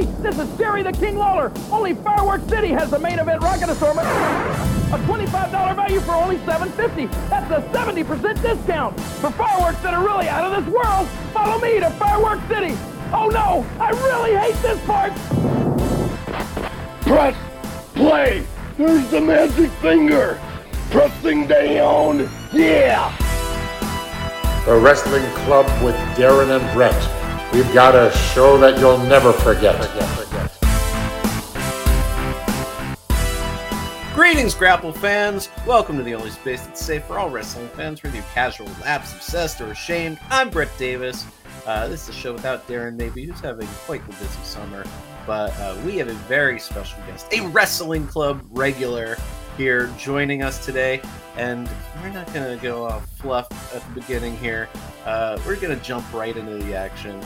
everybody. This is Jerry the King Lawler. Only Fireworks City has the main event rocket assortment. A $25 value for only $7.50. That's a 70% discount. For fireworks that are really out of this world, follow me to Fireworks City. Oh no, I really hate this part. Press play. There's the magic finger. Pressing down. Yeah. The Wrestling Club with Darren and Brett. We've got a show that you'll never forget. Greetings, Grapple fans! Welcome to the only space that's safe for all wrestling fans, whether you're casual, lapsed, obsessed, or ashamed. I'm Brett Davis. Uh, this is a show without Darren, maybe, who's having quite the busy summer. But uh, we have a very special guest, a Wrestling Club regular here joining us today. And we're not going to go off fluff at the beginning here. Uh, we're going to jump right into the action.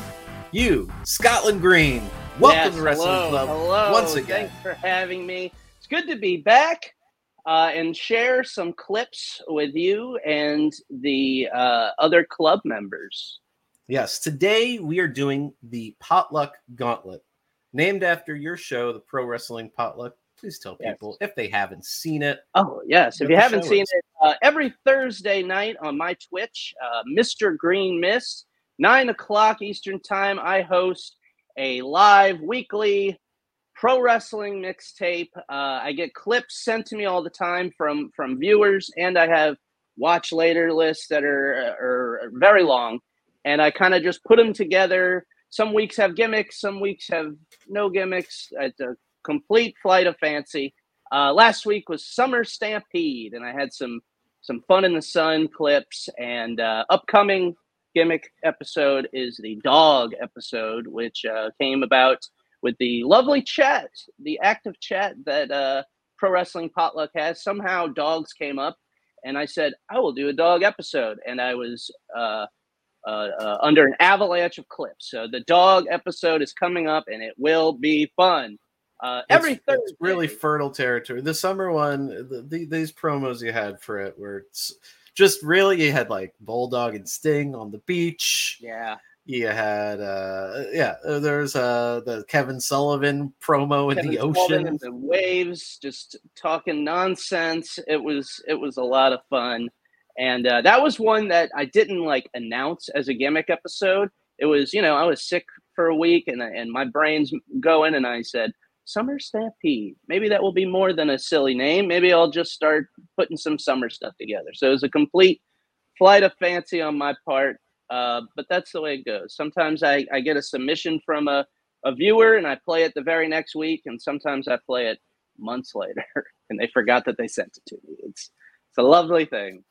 You, Scotland Green, welcome yes, to Wrestling hello, Club hello. once again. Thanks for having me. It's good to be back uh, and share some clips with you and the uh, other club members. Yes, today we are doing the Potluck Gauntlet, named after your show, the Pro Wrestling Potluck. Please tell Yes. people if they haven't seen it. Oh, yes. If you haven't seen it, uh, every Thursday night on my Twitch, uh, Mr. Green Mist, 9 o'clock Eastern Time, I host a live weekly pro wrestling mixtape. Uh, I get clips sent to me all the time from, from viewers, and I have watch later lists that are, are very long. And I kind of just put them together. Some weeks have gimmicks, some weeks have no gimmicks. Complete flight of fancy. Uh, last week was Summer Stampede, and I had some some fun in the sun clips. And uh, upcoming gimmick episode is the dog episode, which uh, came about with the lovely chat, the active chat that uh, Pro Wrestling Potluck has. Somehow dogs came up, and I said I will do a dog episode, and I was. Uh, uh, uh, under an avalanche of clips. So the dog episode is coming up, and it will be fun. Uh, every it's, Thursday, it's really fertile territory. The summer one, the, the, these promos you had for it were it's just really you had like Bulldog and Sting on the beach. yeah, You had uh yeah, uh, there's uh the Kevin Sullivan promo in the ocean. and the waves, just talking nonsense. It was it was a lot of fun, and uh, that was one that I didn't like announce as a gimmick episode. It was you know I was sick for a week, and and my brain's going, and I said Summer Stampede. Maybe that will be more than a silly name. Maybe I'll just start putting some summer stuff together. So it was a complete flight of fancy on my part. Uh, but that's the way it goes. Sometimes I, I get a submission from a, a viewer and I play it the very next week, and sometimes I play it months later and they forgot that they sent it to me. It's it's a lovely thing.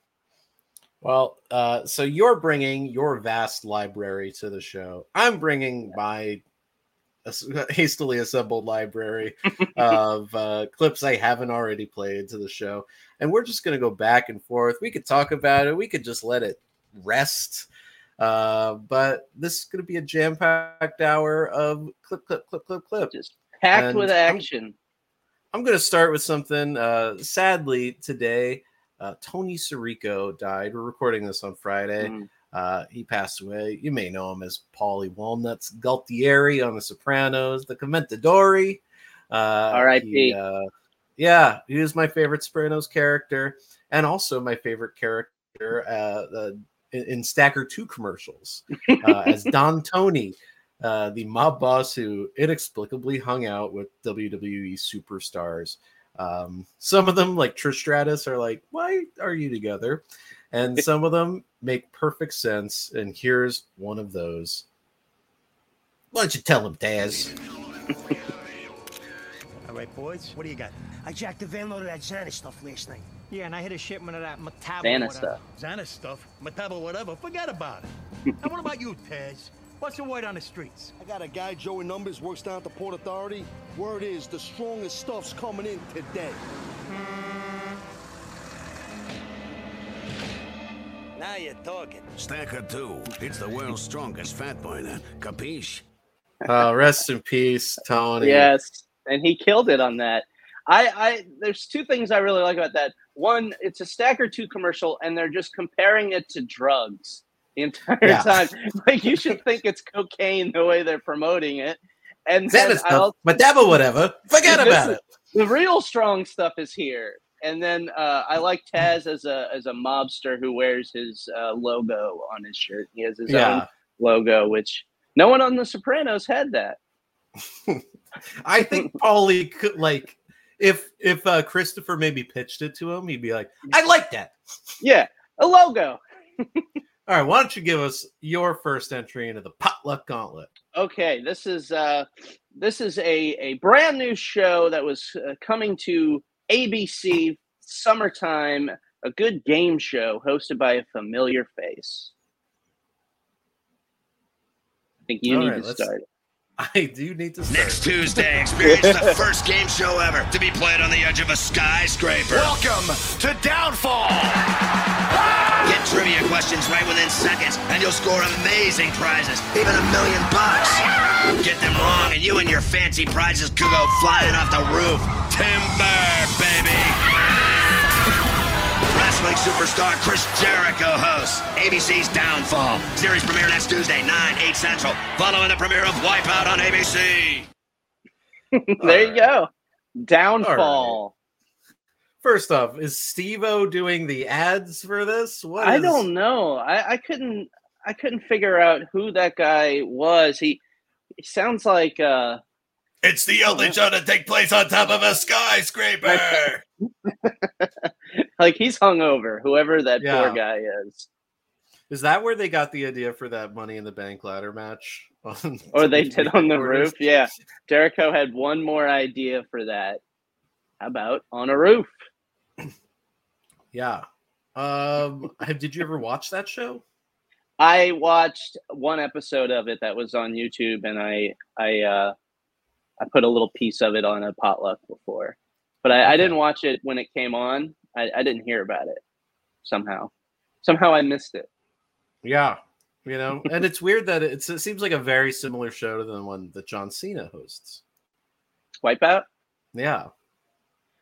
Well, uh, so you're bringing your vast library to the show. I'm bringing my hastily assembled library of uh, clips I haven't already played to the show, and we're just going to go back and forth. We could talk about it. We could just let it rest. Uh, but this is going to be a jam-packed hour of clip, clip, clip, clip, clip. Just packed And with I'm- action. I'm going to start with something. Uh, sadly, today, uh, Tony Sirico died. We're recording this on Friday. Mm. Uh, he passed away. You may know him as Paulie Walnuts Gualtieri on The Sopranos, the Commentatore. Uh, R.I.P.. uh, yeah, he was my favorite Sopranos character, and also my favorite character uh, uh, in, in Stacker Two commercials uh, as Don Tony, uh, the mob boss who inexplicably hung out with WWE superstars. Um, some of them, like Trish Stratus, are like, "Why are you together?" And some of them make perfect sense. And here's one of those. Why don't you tell him, Taz? All right, boys, what do you got? I jacked the van load of that Xana stuff last night. Yeah, and I hit a shipment of that Mataba. Vanna whatever. stuff. Xana stuff, Mataba, whatever. Forget about it. now, what about you, Taz? What's the word on the streets? I got a guy, Joey Numbers, works down at the Port Authority. Word is the strongest stuff's coming in today. Now you're talking. Stacker 2. It's the world's strongest fat burner. Capiche? Uh, rest in peace, Tony. Yes, and he killed it on that. I, I there's two things I really like about that. One, it's a Stacker Two commercial, and they're just comparing it to drugs the entire Yeah. time. Like you should think it's cocaine the way they're promoting it. And That then is I'll, stuff. Madaba, whatever. Forget about is- it. the real strong stuff is here. And then uh, I like Taz as a as a mobster who wears his uh, logo on his shirt. He has his own logo, which no one on The Sopranos had that. I think Paulie could like if if uh, Christopher maybe pitched it to him, he'd be like, "I like that." Yeah, a logo. All right, why don't you give us your first entry into the potluck gauntlet? Okay, this is uh, this is a a brand new show that was uh, coming to ABC summertime. A good game show hosted by a familiar face. I think you All need right, to start. I do need to start. Next Tuesday, experience the first game show ever to be played on the edge of a skyscraper. Welcome to Downfall. Get trivia questions right within seconds, and you'll score amazing prizes, even a million bucks. Get them wrong, and you and your fancy prizes could go flying off the roof. Timber, baby. Wrestling superstar Chris Jericho hosts ABC's Downfall. Series premiere next Tuesday, 9, 8 Central, following the premiere of Wipeout on ABC. there you go. Downfall. First off, is Steve-O doing the ads for this? What I is- don't know. I, I couldn't I couldn't figure out who that guy was. He, he sounds like uh It's the only show to take place on top of a skyscraper. like he's hungover, whoever that Yeah. poor guy is. Is that where they got the idea for that Money in the Bank ladder match? Or they did on the recorders? roof. Yeah. Jericho had one more idea for that. How about on a roof? Yeah. Um, have, did you ever watch that show? I watched one episode of it that was on YouTube and I I uh I put a little piece of it on a potluck before. But I, I didn't watch it when it came on. I, I didn't hear about it somehow. Somehow I missed it. Yeah. You know, and it's weird that it's, it seems like a very similar show to the one that John Cena hosts. Wipeout? Yeah.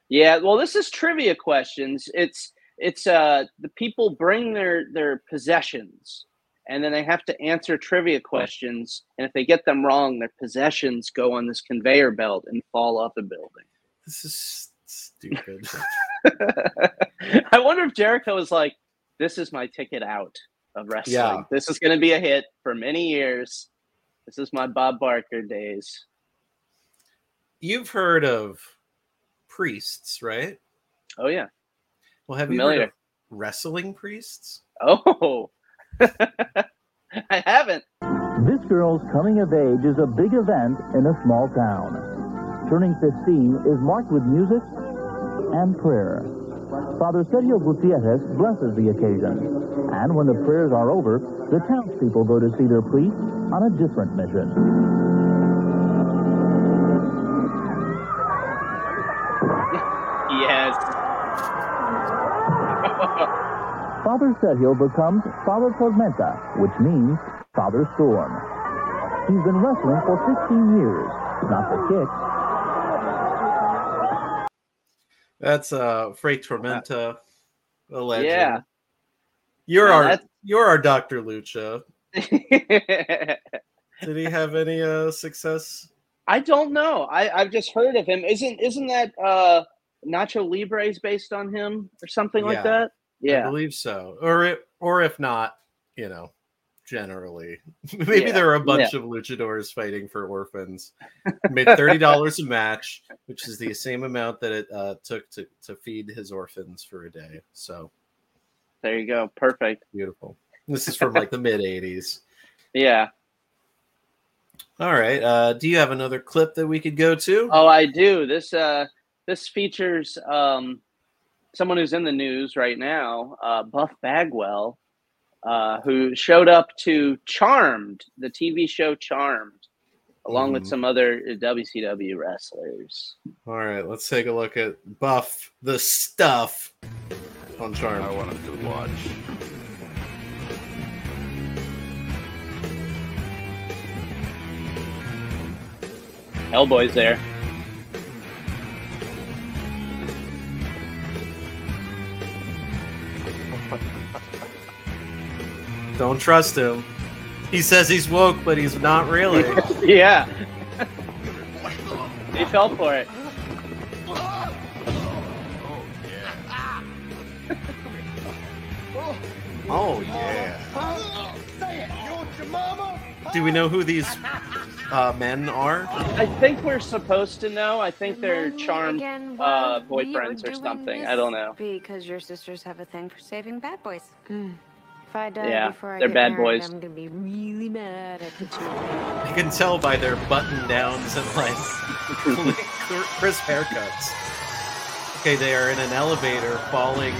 Yeah, well, this is trivia questions. It's it's uh the people bring their their possessions and then they have to answer trivia questions and if they get them wrong their possessions go on this conveyor belt and fall off a building. This is stupid. I wonder if Jericho is like this is my ticket out of wrestling. Yeah. This is going to be a hit for many years. This is my Bob Barker days. You've heard of priests, right? Oh yeah. Well, have you heard of wrestling priests? Oh. I haven't. This girl's coming of age is a big event in a small town. Turning 15 is marked with music and prayer. Father Sergio Gutierrez blesses the occasion. And when the prayers are over, the townspeople go to see their priest on a different mission. Father Sergio becomes Father Tormenta, which means Father Storm. He's been wrestling for 15 years. Not the kick, That's uh Fray Tormenta, a legend. Yeah. You're Yeah, our that's- you're our Dr. Lucha. Did he have any uh success? I don't know. I, I've just heard of him. Isn't isn't that uh Nacho Libre is based on him or something like Yeah. I believe so. Or it, or if not, you know, generally. Maybe Yeah, there are a bunch of luchadors fighting for orphans. Made thirty dollars a match, which is the same amount that it uh, took to, to feed his orphans for a day. So There you go. Perfect. beautiful. This is from like the mid '80s. Yeah. All right. Uh, do you have another clip that we could go to? Oh, I do. This uh this features um someone who's in the news right now, uh Buff Bagwell, uh, who showed up to Charmed, the TV show Charmed, along with Mhm. some other WCW wrestlers. All right. Let's take a look at Buff the Stuff on Charm. I wanted to watch. Hellboy's there. Don't trust him. He says he's woke, but he's not really. yeah. He fell for it. Oh yeah. Do we know who these uh, men are? I think we're supposed to know. I think they're charmed uh, well, we are boyfriends or something. I don't know. Because your sisters have a thing for saving bad boys. If I die Yeah, before I they're get bad married, boys. I'm gonna be really mad at the two you. You can tell by their button downs and like crisp haircuts. Okay, they are in an elevator falling.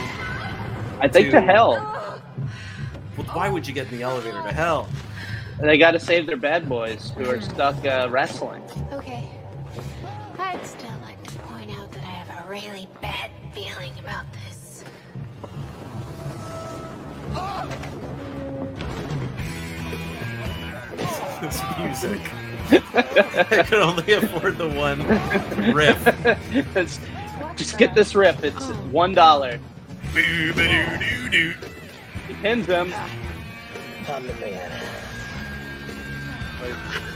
I think to hell. Well, why would you get in the elevator to hell? They got to save their bad boys who are stuck uh, wrestling. Okay. I'd still like to point out that I have a really bad feeling about this. This music. I could only afford the one riff. It's- just get this rip. It's one dollar. He pins him. I'm the man.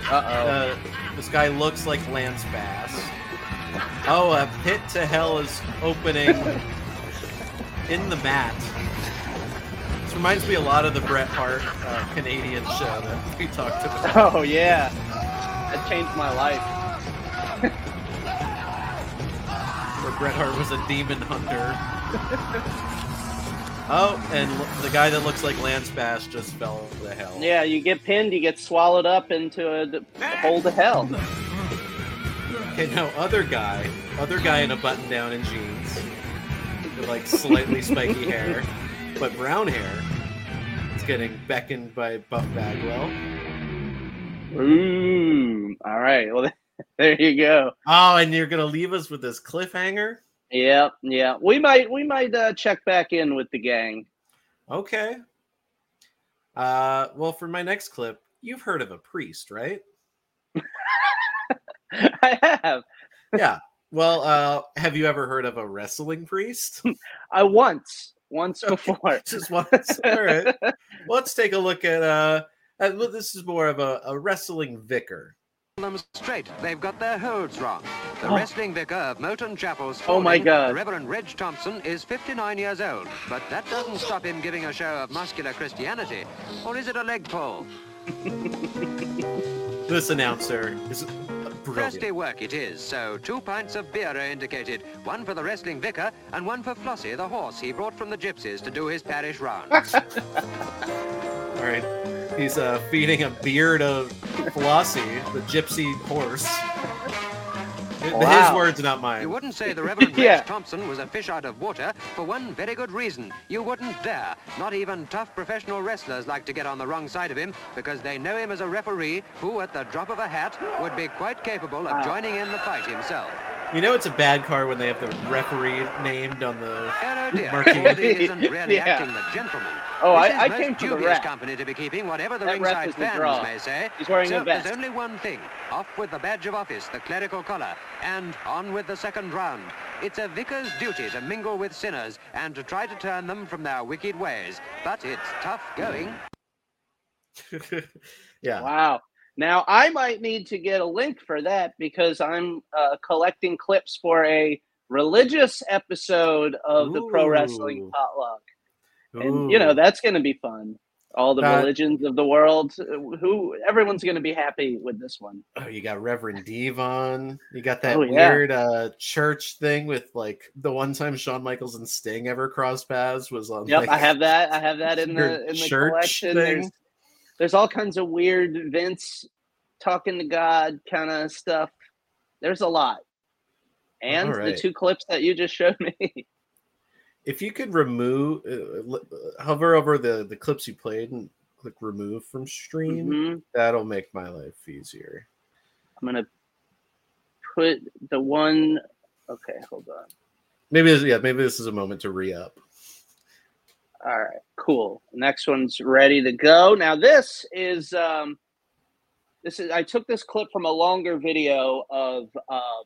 Uh Uh, this guy looks like Lance Bass. Oh, a pit to hell is opening in the mat. Reminds me a lot of the Bret Hart uh, Canadian show that we talked about. oh. Yeah. That changed my life. where Bret Hart was a demon hunter. oh, and l- the guy that looks like Lance Bass just fell to hell. Yeah, you get pinned, you get swallowed up into a d- hole to hell. Okay, now other guy, other guy in a button down and jeans, with like slightly spiky hair, but brown hair. It's getting beckoned by Buff Bagwell. Ooh. All right. Well, there you go. Oh, and you're gonna leave us with this cliffhanger? Yeah, yeah. We might we might uh, check back in with the gang. Okay. Uh, well, for my next clip, you've heard of a priest, right? I have. Yeah. Well, uh, have you ever heard of a wrestling priest? I once once before. Just once. All right. Let's take a look at uh, at, this is more of a, a wrestling vicar. them straight. They've got their holds wrong. The Oh. wrestling vicar of Moton Chapel's Oh, my God. Reverend Reg Thompson, is 59 years old, but that doesn't stop him giving a show of muscular Christianity. Or is it a leg pull? This announcer is Thirsty work it is, so two pints of beer are indicated. One for the wrestling vicar, and one for Flossie, the horse he brought from the gypsies to do his parish rounds. All right. He's uh, feeding a beard of Flossie, the gypsy horse. His Wow. words, not mine. You wouldn't say the Reverend Yeah. Rex Thompson was a fish out of water for one very good reason. You wouldn't dare. Not even tough professional wrestlers like to get on the wrong side of him because they know him as a referee who, at the drop of a hat, would be quite capable of joining in the fight himself. You know it's a bad car when they have the referee named on the Oh marquee. Isn't really Yeah. acting the gentleman. Oh, I- I is most came for the dubious ref. company to be keeping, whatever the That ringside is the fans may say. He's wearing so a vest. there's only one thing. Off with the badge of office, the clerical collar, and on with the second round. It's a vicar's duty to mingle with sinners and to try to turn them from their wicked ways. But it's tough going. yeah. Wow. Now I might need to get a link for that because I'm uh, collecting clips for a religious episode of the Pro Wrestling Ooh. Potluck, and you know that's going to be fun. All the That- religions of the world, uh, who everyone's going to be happy with this one. Oh, you got Reverend Devon. You got that Oh, yeah. weird uh, church thing with like the one time Shawn Michaels and Sting ever crossed paths was on. Yep, like, I have that. I have that in the in the church collection. thing. There's there's all kinds of weird Vince talking to God kind of stuff. There's a lot, and the two clips that you just showed me. If you could remove, uh, hover over the the clips you played and click remove from stream, Mhm. that'll make my life easier. I'm gonna put the one. Okay, hold on. Maybe this, yeah, maybe this is a moment to re up. All right, cool. Next one's ready to go. Now this is um, this is I took this clip from a longer video of um,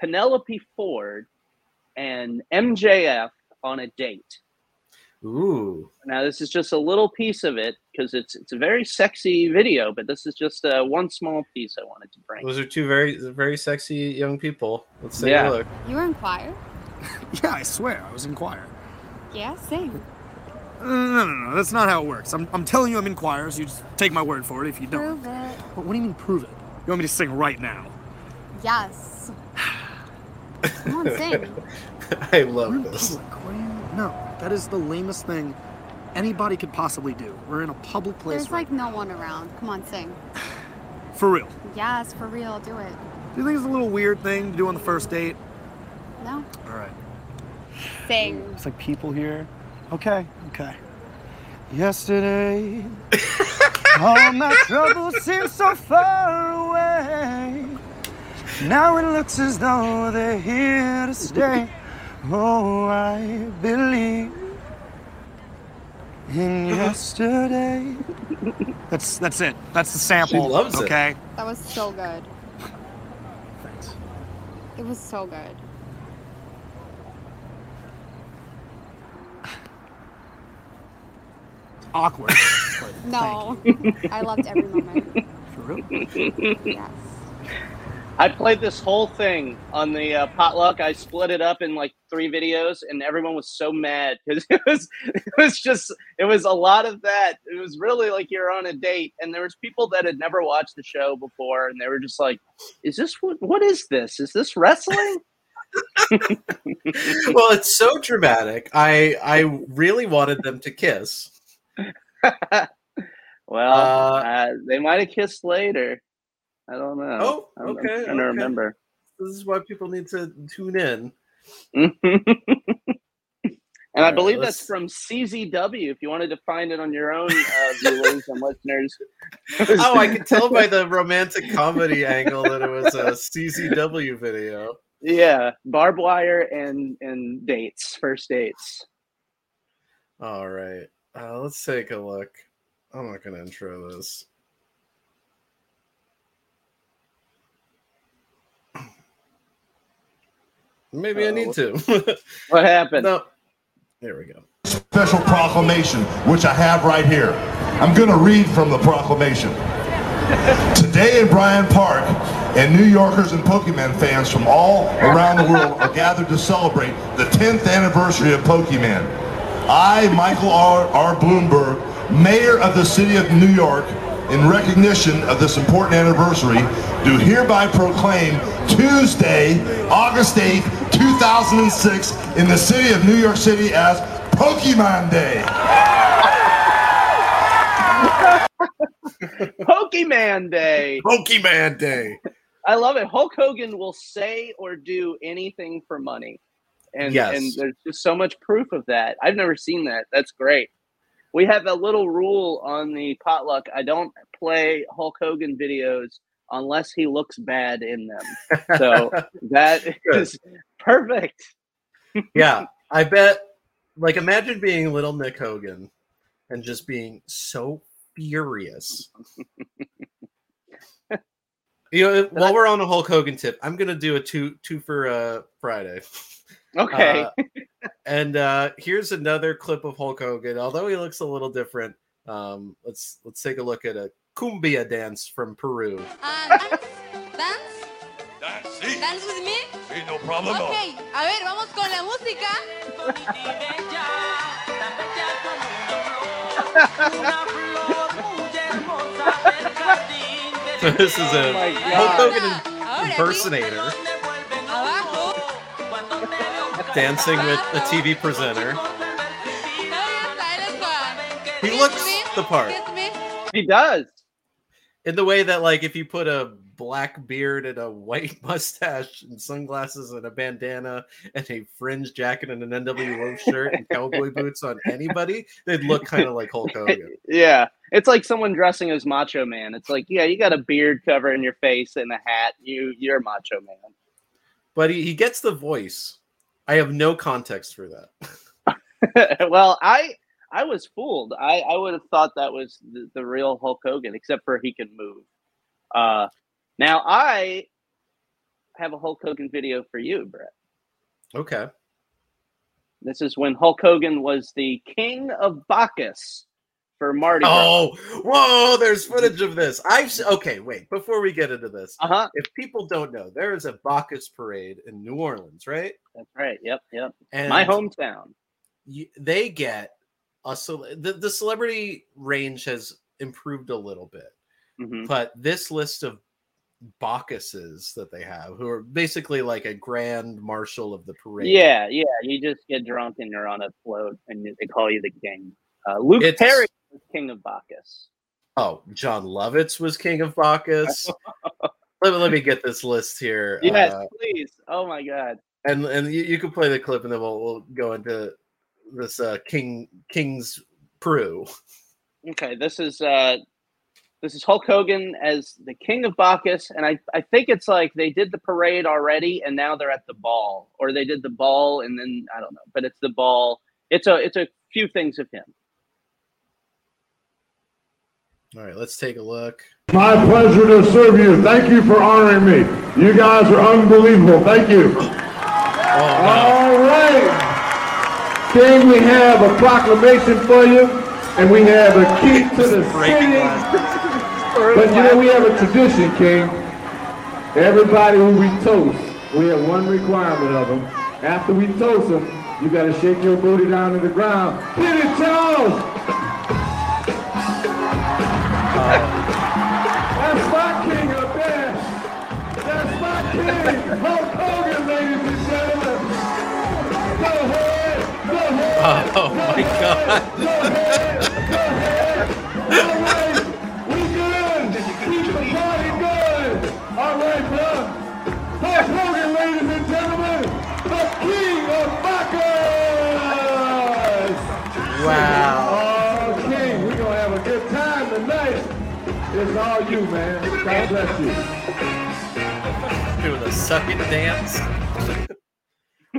Penelope Ford and MJF on a date. Ooh. Now this is just a little piece of it because it's it's a very sexy video, but this is just uh, one small piece I wanted to bring. Those are two very very sexy young people. Let's take Yeah. a look. You were in choir? Yeah, I swear, I was in choir. Yeah, same. No, no, no, that's not how it works. I'm, I'm telling you I'm in choir, so you just take my word for it if you don't. Prove it. What, what do you mean prove it? You want me to sing right now? Yes. Come on, sing. I love this. What do you No, that is the lamest thing anybody could possibly do. We're in a public place There's right like no one around. Come on, sing. For real. Yes, for real. Do it. Do you think it's a little weird thing to do on the first date? No? All right. Sing. It's like people here. Okay, okay. Yesterday, all my troubles seem so far away. Now it looks as though they're here to stay. Oh, I believe in yesterday. That's that's it. That's the sample. She loves it. okay. That was so good. Thanks. It was so good. Awkward. No. I loved every moment. For real? Yes. I played this whole thing on the uh, potluck. I split it up in like three videos, and everyone was so mad because it was it was just it was a lot of that. It was really like you're on a date, and there was people that had never watched the show before, and they were just like, "Is this what? What is this? Is this wrestling?" well, it's so dramatic. I I really wanted them to kiss. Well, Uh, uh, they might have kissed later. I don't know. Oh, I'm- I'm okay. to remember. This is why people need to tune in. and I believe let's- that's from CZW. If you wanted to find it on your own, uh, viewers and listeners. Oh, I could tell by the romantic comedy angle that it was a CZW video. Yeah, barbed wire and and dates, first dates. All right, uh, let's take a look. I'm not going to intro this. Maybe I need to. what happened? No. There we go. special proclamation, which I have right here. I'm going to read from the proclamation. Today in Bryant Park, and New Yorkers and Pokemon fans from all around the world are gathered to celebrate the 10th anniversary of Pokemon. I, Michael R. R. Bloomberg, Mayor of the City of New York, in recognition of this important anniversary, do hereby proclaim Tuesday, August 8th, 2006, in the city of New York City as Pokemon Day. Pokemon Day. Pokemon Day. I love it. Hulk Hogan will say or do anything for money. And Yes. and there's just so much proof of that. I've never seen that. That's great. We have a little rule on the potluck. I don't play Hulk Hogan videos unless he looks bad in them. So that is perfect. yeah, I bet. Like, imagine being little Nick Hogan and just being so furious. you know, while we're on a Hulk Hogan tip, I'm gonna do a two two for uh, Friday. Okay. Uh, and uh, here's another clip of Hulk Hogan. Although he looks a little different, um, let's let's take a look at a cumbia dance from Peru. Uh, dance, dance, dance with me. Sí, no problem. Okay, a ver, vamos con la música. this is a Oh Hulk God. Hogan Ahora impersonator Abajo. Dancing with a TV presenter. He looks the part. He does. In the way that, like, if you put a black beard and a white mustache and sunglasses and a bandana and a fringe jacket and an NWO shirt and cowboy boots on anybody, they'd look kind of like Hulk Hogan. Yeah. It's like someone dressing as Macho Man. It's like, yeah, you got a beard covering your face and a hat. You you're Macho Man. But he, he gets the voice. I have no context for that. well, I I was fooled. I, I would have thought that was the, the real Hulk Hogan, except for he can move. Uh, now I have a Hulk Hogan video for you, Brett. Okay. This is when Hulk Hogan was the king of Bacchus for Marty. Oh, whoa! There's footage of this. I've okay. Wait, before we get into this, uh-huh. if people don't know, there is a Bacchus parade in New Orleans, right? That's right. Yep, yep. And My hometown. you, they get a the, the celebrity range has improved a little bit, Mhm. but this list of Bacchuses that they have, who are basically like a grand marshal of the parade. Yeah, yeah. You just get drunk and you're on a float, and they call you the king. Uh, Luke It's- Perry king of Bacchus. Oh, Jon Lovitz was king of Bacchus. let, me, let me get this list here. Yes, uh, please. Oh my God. and and you, you can play the clip, and then we'll, we'll go into this uh, King King's Peru. Okay, this is uh this is Hulk Hogan as the king of Bacchus, and I, I think it's like they did the parade already, and now they're at the ball, or they did the ball, and then I don't know, but it's the ball. It's a it's a few things of him. All right, let's take a look. My pleasure to serve you. Thank you for honoring me. You guys are unbelievable. Thank you. Oh, All right. King, we have a proclamation for you, and we have a key to the city. But you know, we have a tradition, King. Everybody who we toast, we have one requirement of them. After we toast them, you got to shake your booty down to the ground. Hit it, Charles! Oh, king of Bacchus. Wow. Oh, king. We're going to have a good time tonight. It's all you, man. God bless you. Doing a suck it dance.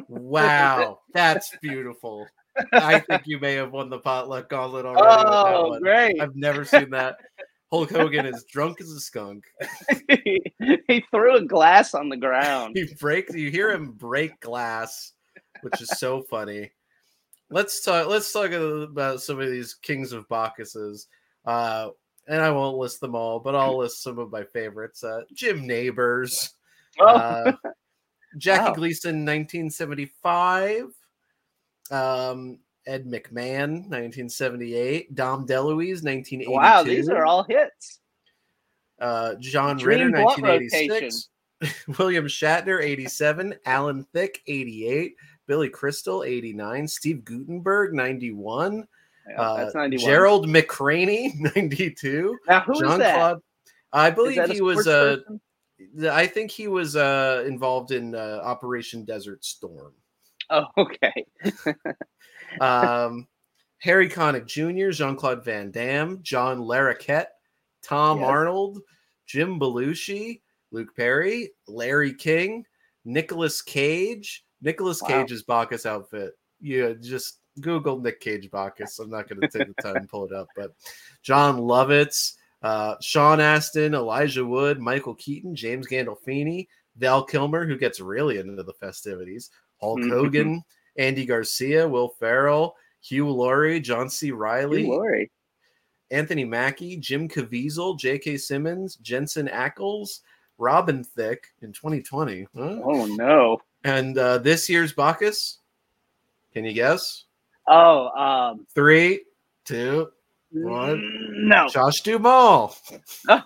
wow, that's beautiful. I think you may have won the potluck gauntlet already. Oh, great. I've never seen that. Hulk Hogan is drunk as a skunk. he threw a glass on the ground. He breaks. You hear him break glass, which is so funny. Let's talk. Let's talk about some of these kings of Bacchuses. Uh, and I won't list them all, but I'll list some of my favorites. Uh, Jim Nabors, uh, Jackie Wow. Gleason, 1975. Um, Ed McMahon, 1978. Dom DeLuise, 1982. Wow, these are all hits. Uh, John Dream Ritter, 1986. William Shatner, 87. Alan Thicke, 88. Billy Crystal, 89. Steve Guttenberg, 91. Yeah, that's 91. Uh, Gerald McRaney, 92. Now, who is that? I Is believe a he was uh, person? I think he was uh, involved in uh, Operation Desert Storm. Oh, okay. um, Harry Connick Jr., Jean Claude Van Damme, John Larroquette, Tom Yes. Arnold, Jim Belushi, Luke Perry, Larry King, Nicolas Cage. Nicolas Wow. Cage's Bacchus outfit. Yeah, just Google Nick Cage Bacchus. I'm not going to take the time to pull it up, but Jon Lovitz, uh, Sean Astin, Elijah Wood, Michael Keaton, James Gandolfini, Val Kilmer, who gets really into the festivities, Hulk Mhm. Hogan, Andy Garcia, Will Ferrell, Hugh Laurie, John C. Reilly, Laurie. Anthony Mackie, Jim Caviezel, J.K. Simmons, Jensen Ackles, Robin Thicke in 2020. Huh? Oh no. And uh, this year's Bacchus, can you guess? Oh, um, Three, two, one. Mm, no. Josh Duhamel.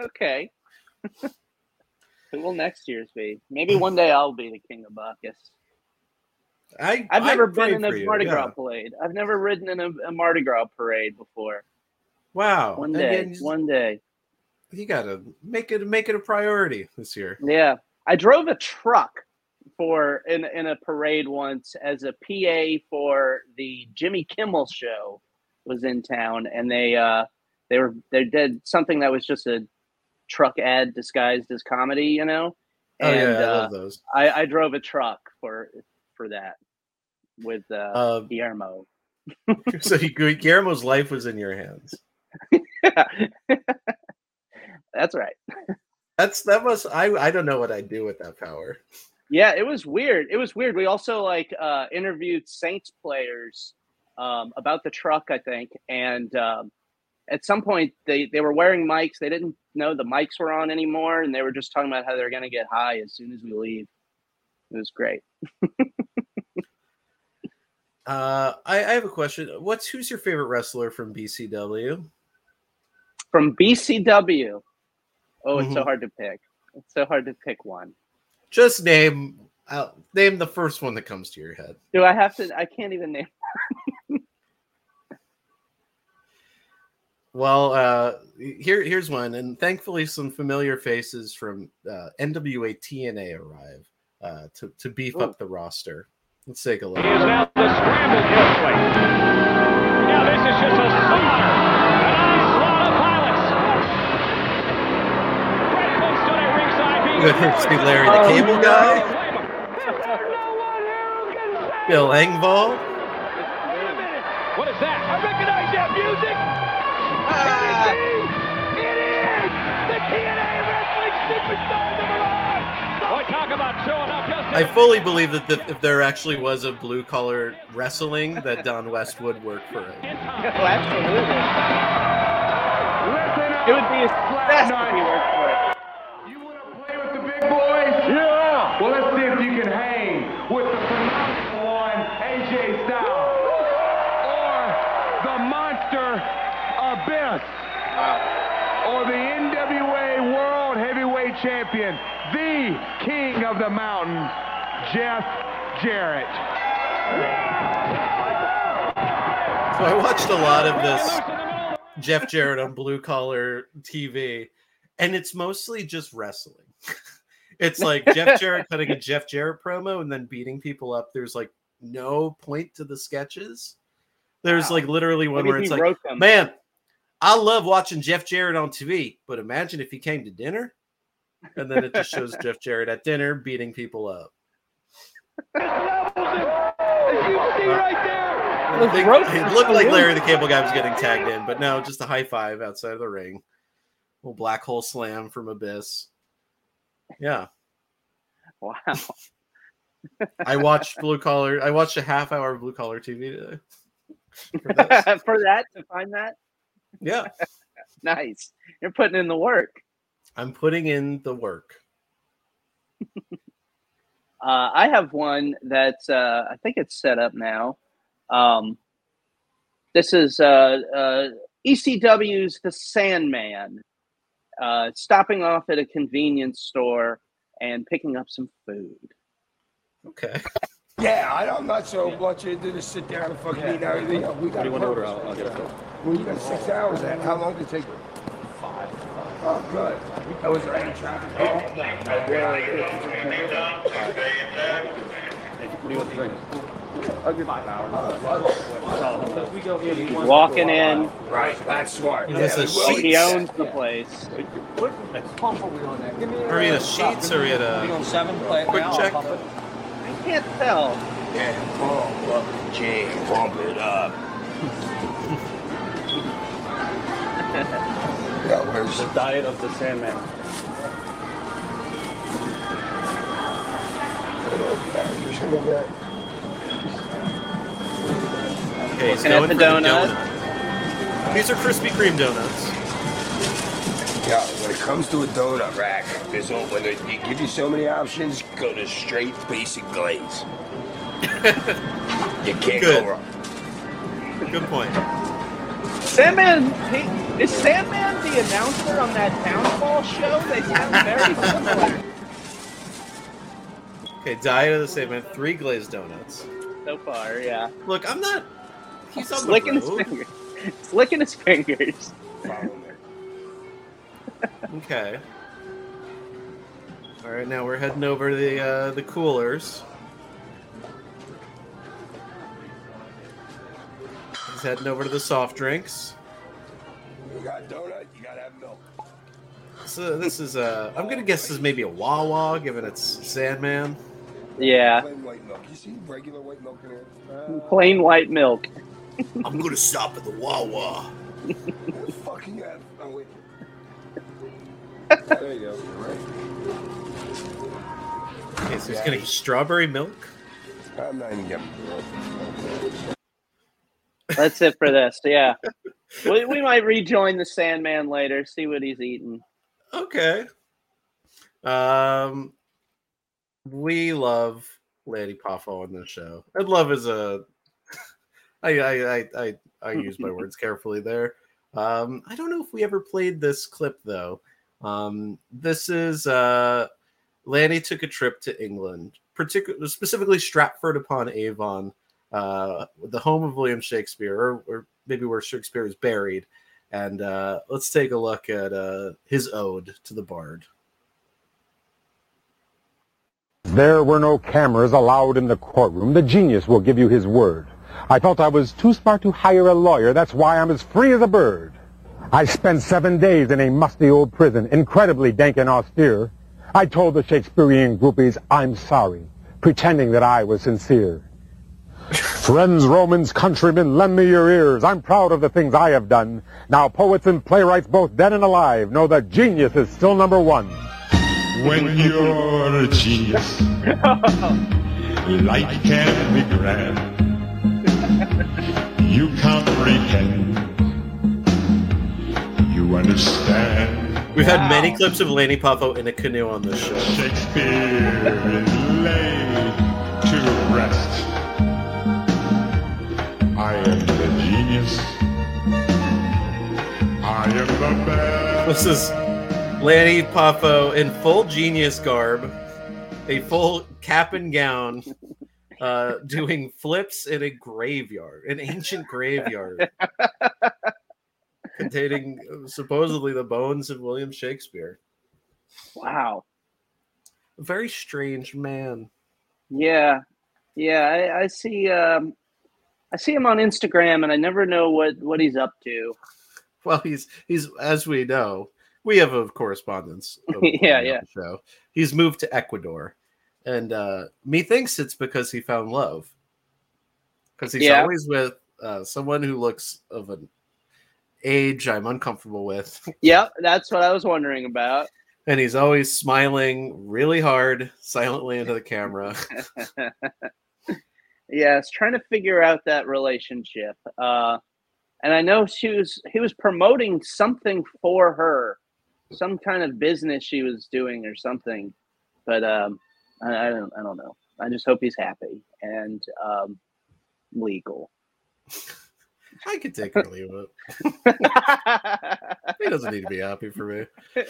okay. Who will next year's be? Maybe one day I'll be the king of Bacchus. I, I've never I'd been in a you, Mardi yeah. Gras parade. I've never ridden in a, a Mardi Gras parade before. Wow. One day. Again, one day. you gotta make it make it a priority this year. Yeah. I drove a truck for in in a parade once as a PA for the Jimmy Kimmel show was in town and they uh they were they did something that was just a truck ad disguised as comedy, you know? Oh, yeah, And, I uh, love those. I, I drove a truck for for that with uh, Uh, Guillermo. so you, Guillermo's life was in your hands. That's right. That's that was I I don't know what I'd do with that power. Yeah, it was weird. It was weird. We also like uh, interviewed Saints players um, about the truck, I think, and um, at some point they they were wearing mics. They didn't know the mics were on anymore, and they were just talking about how they're going to get high as soon as we leave. It was great. Uh, I, I have a question. What's who's your favorite wrestler from BCW? From BCW. Oh, it's so Mhm. hard to pick. It's so hard to pick one. Just name uh, name the first one that comes to your head. Do I have to? I can't even name. Well, uh, here here's one, and thankfully some familiar faces from uh, NWA TNA arrive uh, to to beef up the roster. Let's take a look. He is now the scramble play. Now this is just a slaughter. An onslaught of violence. Red Bull stood at ringside being see Larry the Cable Guy, Bill Engvall. I fully believe that the, if there actually was a blue collar wrestling, that Don West would work for it. Oh, absolutely. It would be a success if he worked for it. Big boys? Yeah. Well, let's see if you can hang with the phenomenal one, AJ Styles. Or the monster Abyss. Or the NWA World Heavyweight Champion, the King of the Mountain, Jeff Jarrett. So I watched a lot of this Jeff Jarrett on blue collar TV, and it's mostly just wrestling. it's like Jeff Jarrett cutting a Jeff Jarrett promo and then beating people up. There's like no point to the sketches. There's like literally one where it's like, man, I love watching Jeff Jarrett on TV, but imagine if he came to dinner. And then it just shows Jeff Jarrett at dinner beating people up. Think it looked like Larry the Cable Guy was getting tagged in, but no, just a high five outside of the ring. Little black hole slam from Abyss. Yeah. Wow. I watched blue collar. I watched a half hour of blue collar TV today. for that to find that. Yeah. nice. You're putting in the work. I'm putting in the work. Uh, I have one that uh, I think it's set up now. Um, this is uh, uh, ECW's The Sandman, uh, stopping off at a convenience store and picking up some food. Okay. Yeah, I, I'm not so much into to sit down and fucking eat everything. We got do you want to order? I'll, I'll get it. Well, you got six hours. Then. How long did it take? Five. Oh, good. That was there any traffic? Oh, What do you want to drink? I'll give five hours. We go He's walking in. Right, that's smart. Is this a Like he Sheetz? owns the place. Are we at a Sheetz or are we at a seven? quick check? I can't tell. Yeah, pump up the jam, pump it up. Yeah, The diet of the Sandman. Okay, he's Looking at going the for the donut. donut. These are Krispy Kreme donuts. Yeah, when it comes to a donut rack, there's all, when they, they give you so many options, go to straight basic glaze. you can't Good. go wrong. Good point. Sandman, he, is Sandman the announcer on that Downfall show? They sound very similar Okay, diet of the Sandman, three glazed donuts. so far. Yeah, Look, I'm not. He's on the licking his fingers. He's licking his fingers. Okay. All right, now we're heading over to the uh, the coolers. He's heading over to the soft drinks. You got a donut, you gotta have milk. So this is uh I'm gonna guess this is maybe a Wawa, given it's Sandman. Yeah, Plain white milk. You see regular white milk in here? Uh, plain white milk. I'm gonna stop at the Wawa. what the fuck you have? Oh, wait. there you go. Right. Okay, so he's getting strawberry milk. I'm not even getting That's it for this. Yeah, we, we might rejoin the Sandman later. See what he's eating. Okay. Um, we love Lanny Poffo on this show. And love is a. I I I I, I use my words carefully there. Um, I don't know if we ever played this clip though. Um, this is uh, Lanny took a trip to England, particularly specifically Stratford upon Avon, uh, the home of William Shakespeare, or, or maybe where Shakespeare is buried. And uh, let's take a look at uh, his ode to the bard. There were no cameras allowed in the courtroom. The genius will give you his word. I felt I was too smart to hire a lawyer. That's why I'm as free as a bird. I spent seven days in a musty old prison, incredibly dank and austere. I told the Shakespearean groupies I'm sorry, pretending that I was sincere. Friends, Romans, countrymen, lend me your ears. I'm proud of the things I have done. Now poets and playwrights, both dead and alive, know that genius is still number one. When you're a genius, life can be grand. You comprehend. You understand. We've had many clips of Lanny Poffo in a canoe on this show. Shakespeare is laid to rest. I am the genius. I am the best. This is Lanny Poffo in full genius garb, a full cap and gown, uh, doing flips in a graveyard, an ancient graveyard, containing uh, supposedly the bones of William Shakespeare. Wow. A very strange man. Yeah, yeah. I, I see. Um, I see him on Instagram, and I never know what what he's up to. Well, he's he's as we know, we have a correspondence. Yeah, yeah. the Show. He's moved to Ecuador, and uh, methinks it's because he found love. Because he's Yeah. always with uh, someone who looks of an age I'm uncomfortable with, Yep, that's what I was wondering about. and he's always smiling really hard, silently into the camera. yes, trying to figure out that relationship. Uh, and I know she was he was promoting something for her, some kind of business she was doing or something. But um, I, I don't I don't know. I just hope he's happy and um, legal. I could take or leave it. he doesn't need to be happy for me.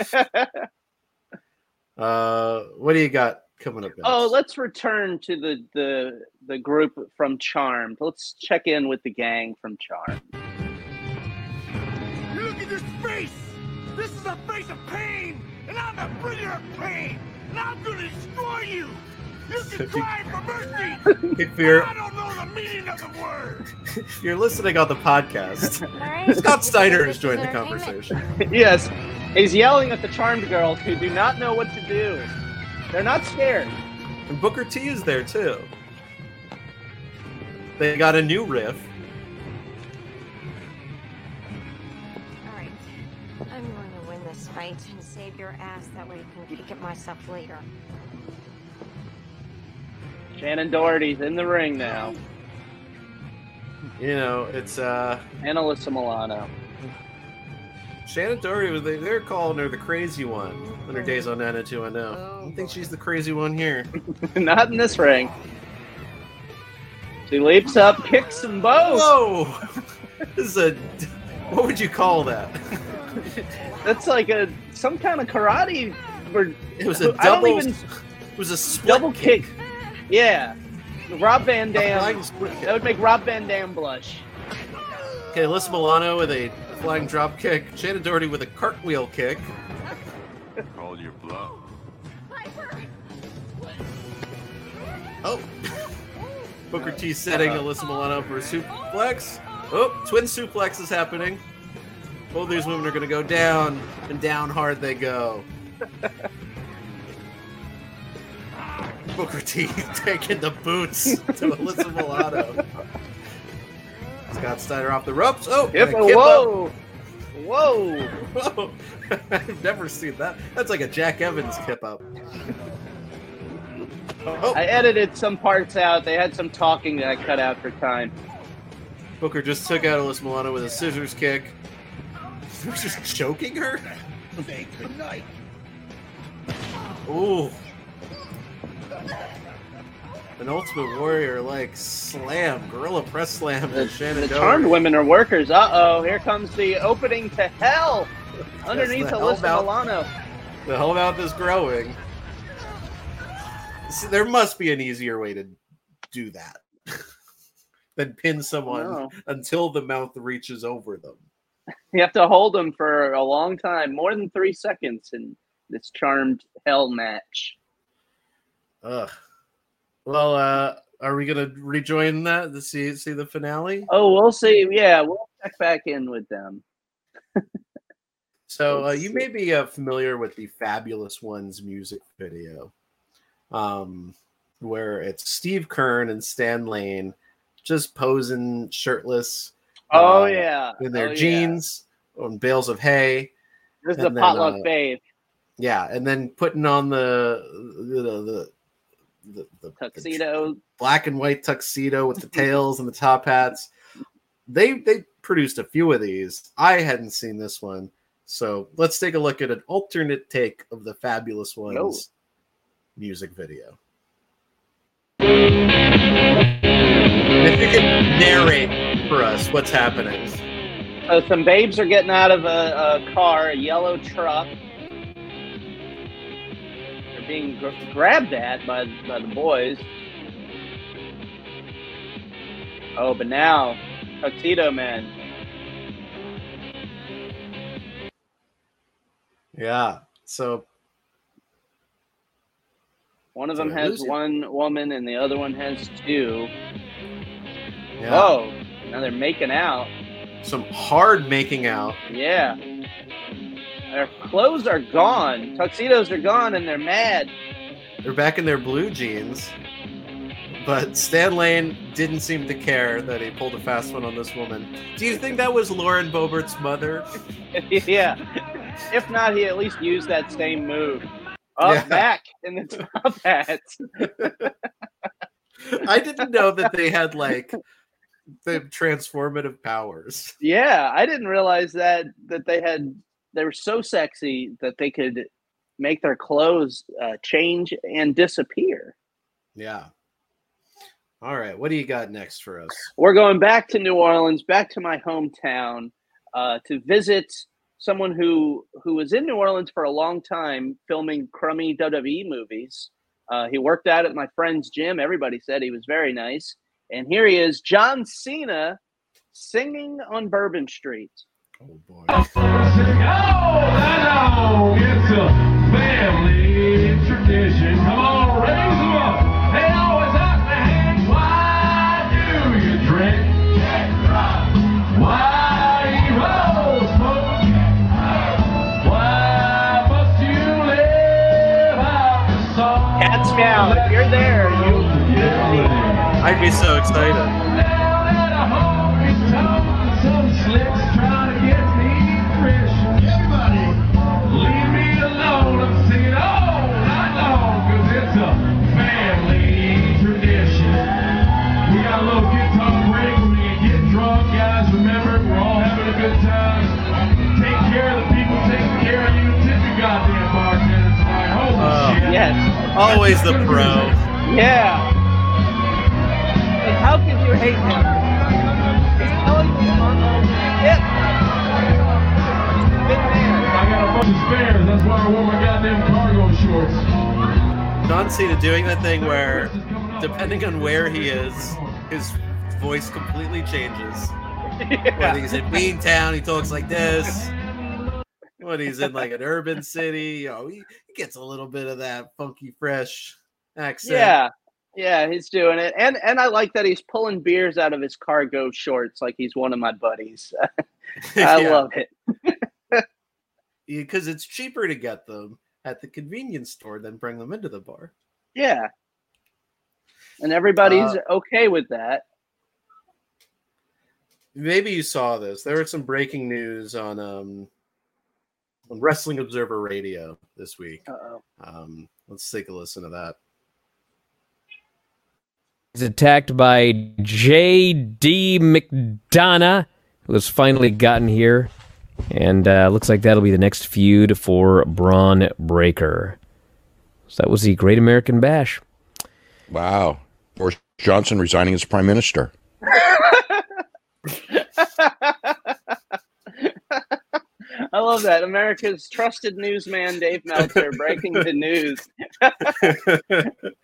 Uh, what do you got coming up next? Oh, let's return to the the the group from Charmed. Let's check in with the gang from Charmed. Look at this face! This is a face of pain! And I'm the bringer of pain! And I'm gonna destroy you! You can cry for mercy! If you're, I don't know the meaning of the word! you're listening on the podcast, Scott Steiner has joined the conversation. yes, he's yelling at the Charmed girls who do not know what to do. They're not scared. And Booker T is there too. They got a new riff. Alright. I'm going to win this fight and save your ass. That way I can kick it myself later. Shannen Doherty's in the ring now. You know, it's uh And Alyssa Milano. Shannen Doherty was they, they're calling her the crazy one on her days on 90210. I don't oh, think she's the crazy one here. not in this ring. She leaps up, kicks them both. Whoa! this is a what would you call that? That's like a some kind of karate. Or, It was a I don't double. even- It was a split double kick. Yeah, Rob Van Dam. flying split kick. That would make Rob Van Dam blush. Okay, Alyssa Milano with a flying drop kick. Shannen Doherty with a cartwheel kick. Call your bluff. Oh. Booker T setting uh-huh. Alyssa Milano for a suplex. Oh, twin suplex is happening. Both these women are going to go down, and down hard they go. Booker T taking the boots to Alyssa Milano. Scott Steiner off the ropes. Oh, Yep, kip whoa. up. Whoa. Whoa. I've never seen that. That's like a Jack Evans kip up. I oh. edited some parts out. They had some talking that I cut out for time. Booker just took out Alyssa Milano with a scissors kick. He was just choking her. Say goodnight. Ooh. An Ultimate Warrior like slam, gorilla press slam The Shannen charmed women are workers. Uh oh, here comes the opening to hell underneath the Alyssa Hellbound- Milano. The Hellmouth is growing. See, there must be an easier way to do that than pin someone No. until the mouth reaches over them. You have to hold them for a long time, more than three seconds in this charmed hell match. Ugh. Well, uh, are we gonna rejoin that to see see the finale? Oh, we'll see. Yeah, we'll check back in with them. So uh, you may be uh, familiar with the Fabulous Ones music video, um, where it's Steve Keirn and Stan Lane just posing shirtless. Oh, uh, yeah. in their Oh, yeah. jeans on bales of hay. This is then, potluck uh, fave. Yeah, and then putting on the the the, the, the Tuxedo. black and white tuxedo with the tails and the top hats. They they produced a few of these. I hadn't seen this one, so let's take a look at an alternate take of the Fabulous Ones Yo. music video. If you could narrate for us what's happening. So some babes are getting out of a, a car, a yellow truck. Being gr- grabbed at by by the boys. Oh, but now tuxedo Man. Yeah. So One of them has losing. one woman, and the other one has two. yeah, Oh, now they're making out. some hard making out. Yeah. Their clothes are gone. Tuxedos are gone, and they're mad. They're back in their blue jeans. But Stan Lane didn't seem to care that he pulled a fast one on this woman. Do you think that was Lauren Boebert's mother? yeah. If not, he at least used that same move. Up Yeah. back in the top hat. I didn't know that they had like the transformative powers. Yeah, I didn't realize that that they had they were so sexy that they could make their clothes uh, change and disappear. Yeah. All right, what do you got next for us? We're going back to New Orleans, back to my hometown, uh, to visit someone who who was in New Orleans for a long time, filming crummy WWE movies. Uh, he worked out at my friend's gym. Everybody said he was very nice, and here he is, John Cena, singing on Bourbon Street. Oh boy! It's a family tradition. Come on, raise them up. They always ask the hands, why do you drink? Why you roll smoke? Why must you live out? Cat's meow. If you're there, you. I'd be so excited. Always the pro. Yeah. Like, how could you hate him? He's telling you he's on the hip. Big man. I got a bunch of spares. That's why I wore my goddamn cargo shorts. John Cena doing that thing where, depending on where he is, his voice completely changes. When he's in Beantown, he talks like this. When he's in like an urban city, you know, he, he gets a little bit of that funky, fresh accent. Yeah. Yeah, he's doing it. And and I like that he's pulling beers out of his cargo shorts like he's one of my buddies. I Yeah. love it. because it's cheaper to get them at the convenience store than bring them into the bar. Yeah. And everybody's Uh, okay with that. Maybe you saw this. There was some breaking news on um on Wrestling Observer Radio this week. Uh-oh. Um, let's take a listen to that. He's attacked by J.D. McDonagh, who has finally gotten here. And uh, looks like that'll be the next feud for Bron Breakker. So that was the Great American Bash. Wow. Boris Johnson resigning as prime minister. I love that. America's trusted newsman, Dave Meltzer, breaking the news.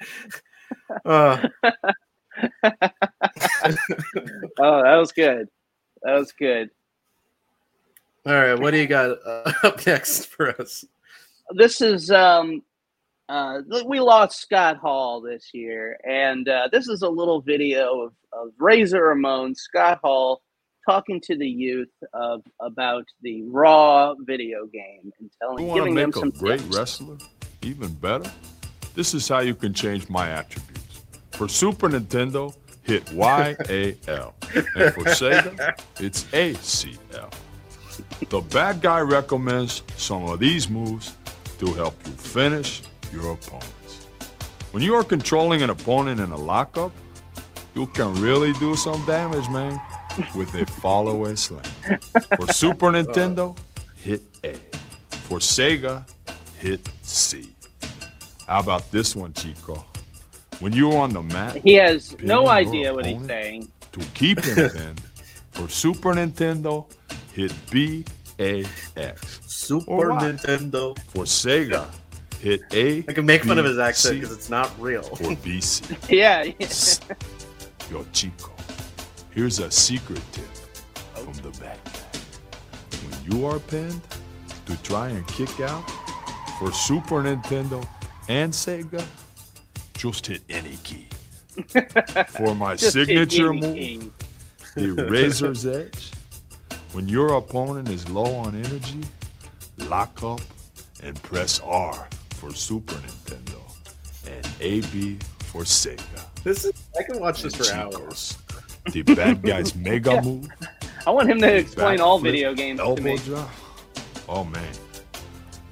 Uh, oh, that was good. That was good. all right, what do you got uh, up next for us? This is um uh we lost Scott Hall this year, and uh, this is a little video of, of Razor Ramon, Scott Hall talking to the youth of about the Raw video game and telling You want to giving them make a some great tips. wrestler even better? This is how you can change my attributes. For Super Nintendo, hit YAL. And for Sega, it's ACL. The bad guy recommends some of these moves to help you finish your opponents. When you are controlling an opponent in a lockup, you can really do some damage, man, with a follow and slam. For Super Nintendo, hit A. For Sega, hit C. How about this one, Chico? When you're on the mat, He has no idea what he's saying. To keep him pinned, for Super Nintendo, hit B A X. Super Nintendo. For Sega, hit A. I can make fun of his accent because it's not real. Or BC. Yeah. Yo, Chico, here's a secret tip from the back. When you are pinned, to try and kick out, for Super Nintendo and Sega, just hit any key. For my signature move, key. the Razor's Edge, when your opponent is low on energy, lock up and press R for Super Nintendo and AB for Sega. This is I can watch this for hours. The bad guy's mega move. I want him to explain all backflip, video games to me. drop. Oh man,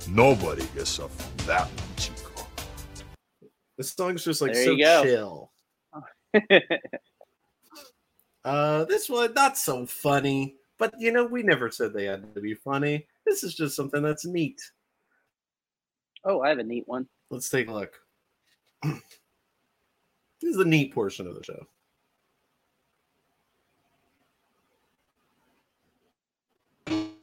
nobody gets up from that one, Chico. This song's just like There so chill. Uh, this one not so funny, but you know we never said they had to be funny. This is just something that's neat. Oh, I have a neat one. Let's take a look. this is the neat portion of the show.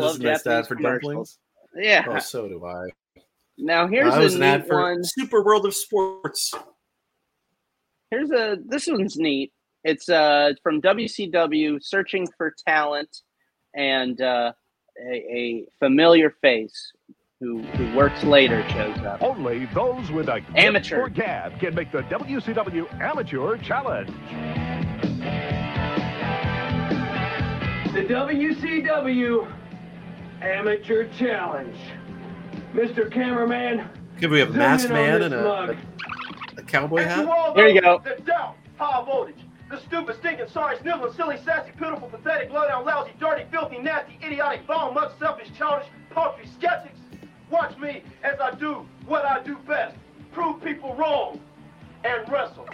love is a Japanese ad for commercials. dumplings. Yeah. Oh, so do I. Now here's that was a an ad neat for one. Super World of Sports. Here's a this one's neat. It's uh from WCW searching for talent and uh, a, a familiar face who who works later shows up. Only those with a Amateur. for gab can make the WCW Amateur Challenge. The WCW Amateur Challenge. Mr. Cameraman, Could we have zoom Masked Man and a, a, a cowboy And hat? to all Here you go. That doubt high voltage. The stupid, stinking, sorry, sniveling, silly, sassy, pitiful, pathetic, low-down, lousy, dirty, filthy, nasty, idiotic, bone, mug, selfish, childish, paltry skeptics. Watch me as I do what I do best. Prove people wrong and wrestle.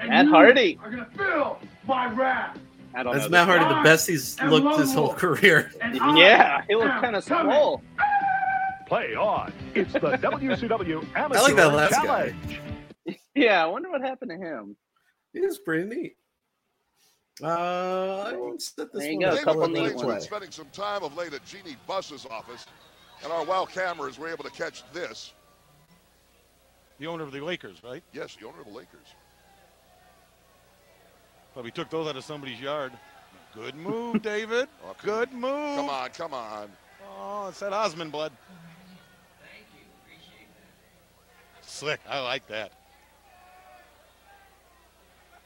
And Matt you Hardy. are gonna feel my wrath. I don't That's know. Matt Hardy, the best he's And looked his whole career. Yeah, he looked kind of coming. swole. Play on. It's the WCW Amateur I like that last guy. Challenge. Yeah, I wonder what happened to him. He is pretty neat. Uh, I won't set this There you one go, up. a couple Let neat ones. been spending some time of late at Jeanie Buss's office, and our WOW cameras were able to catch this. The owner of the Lakers, right? Yes, the owner of the Lakers. Probably took those out of somebody's yard. Good move, David. Good move. Come on, come on. Oh, it's that Osmond blood. Thank you. Appreciate that. Slick. I like that.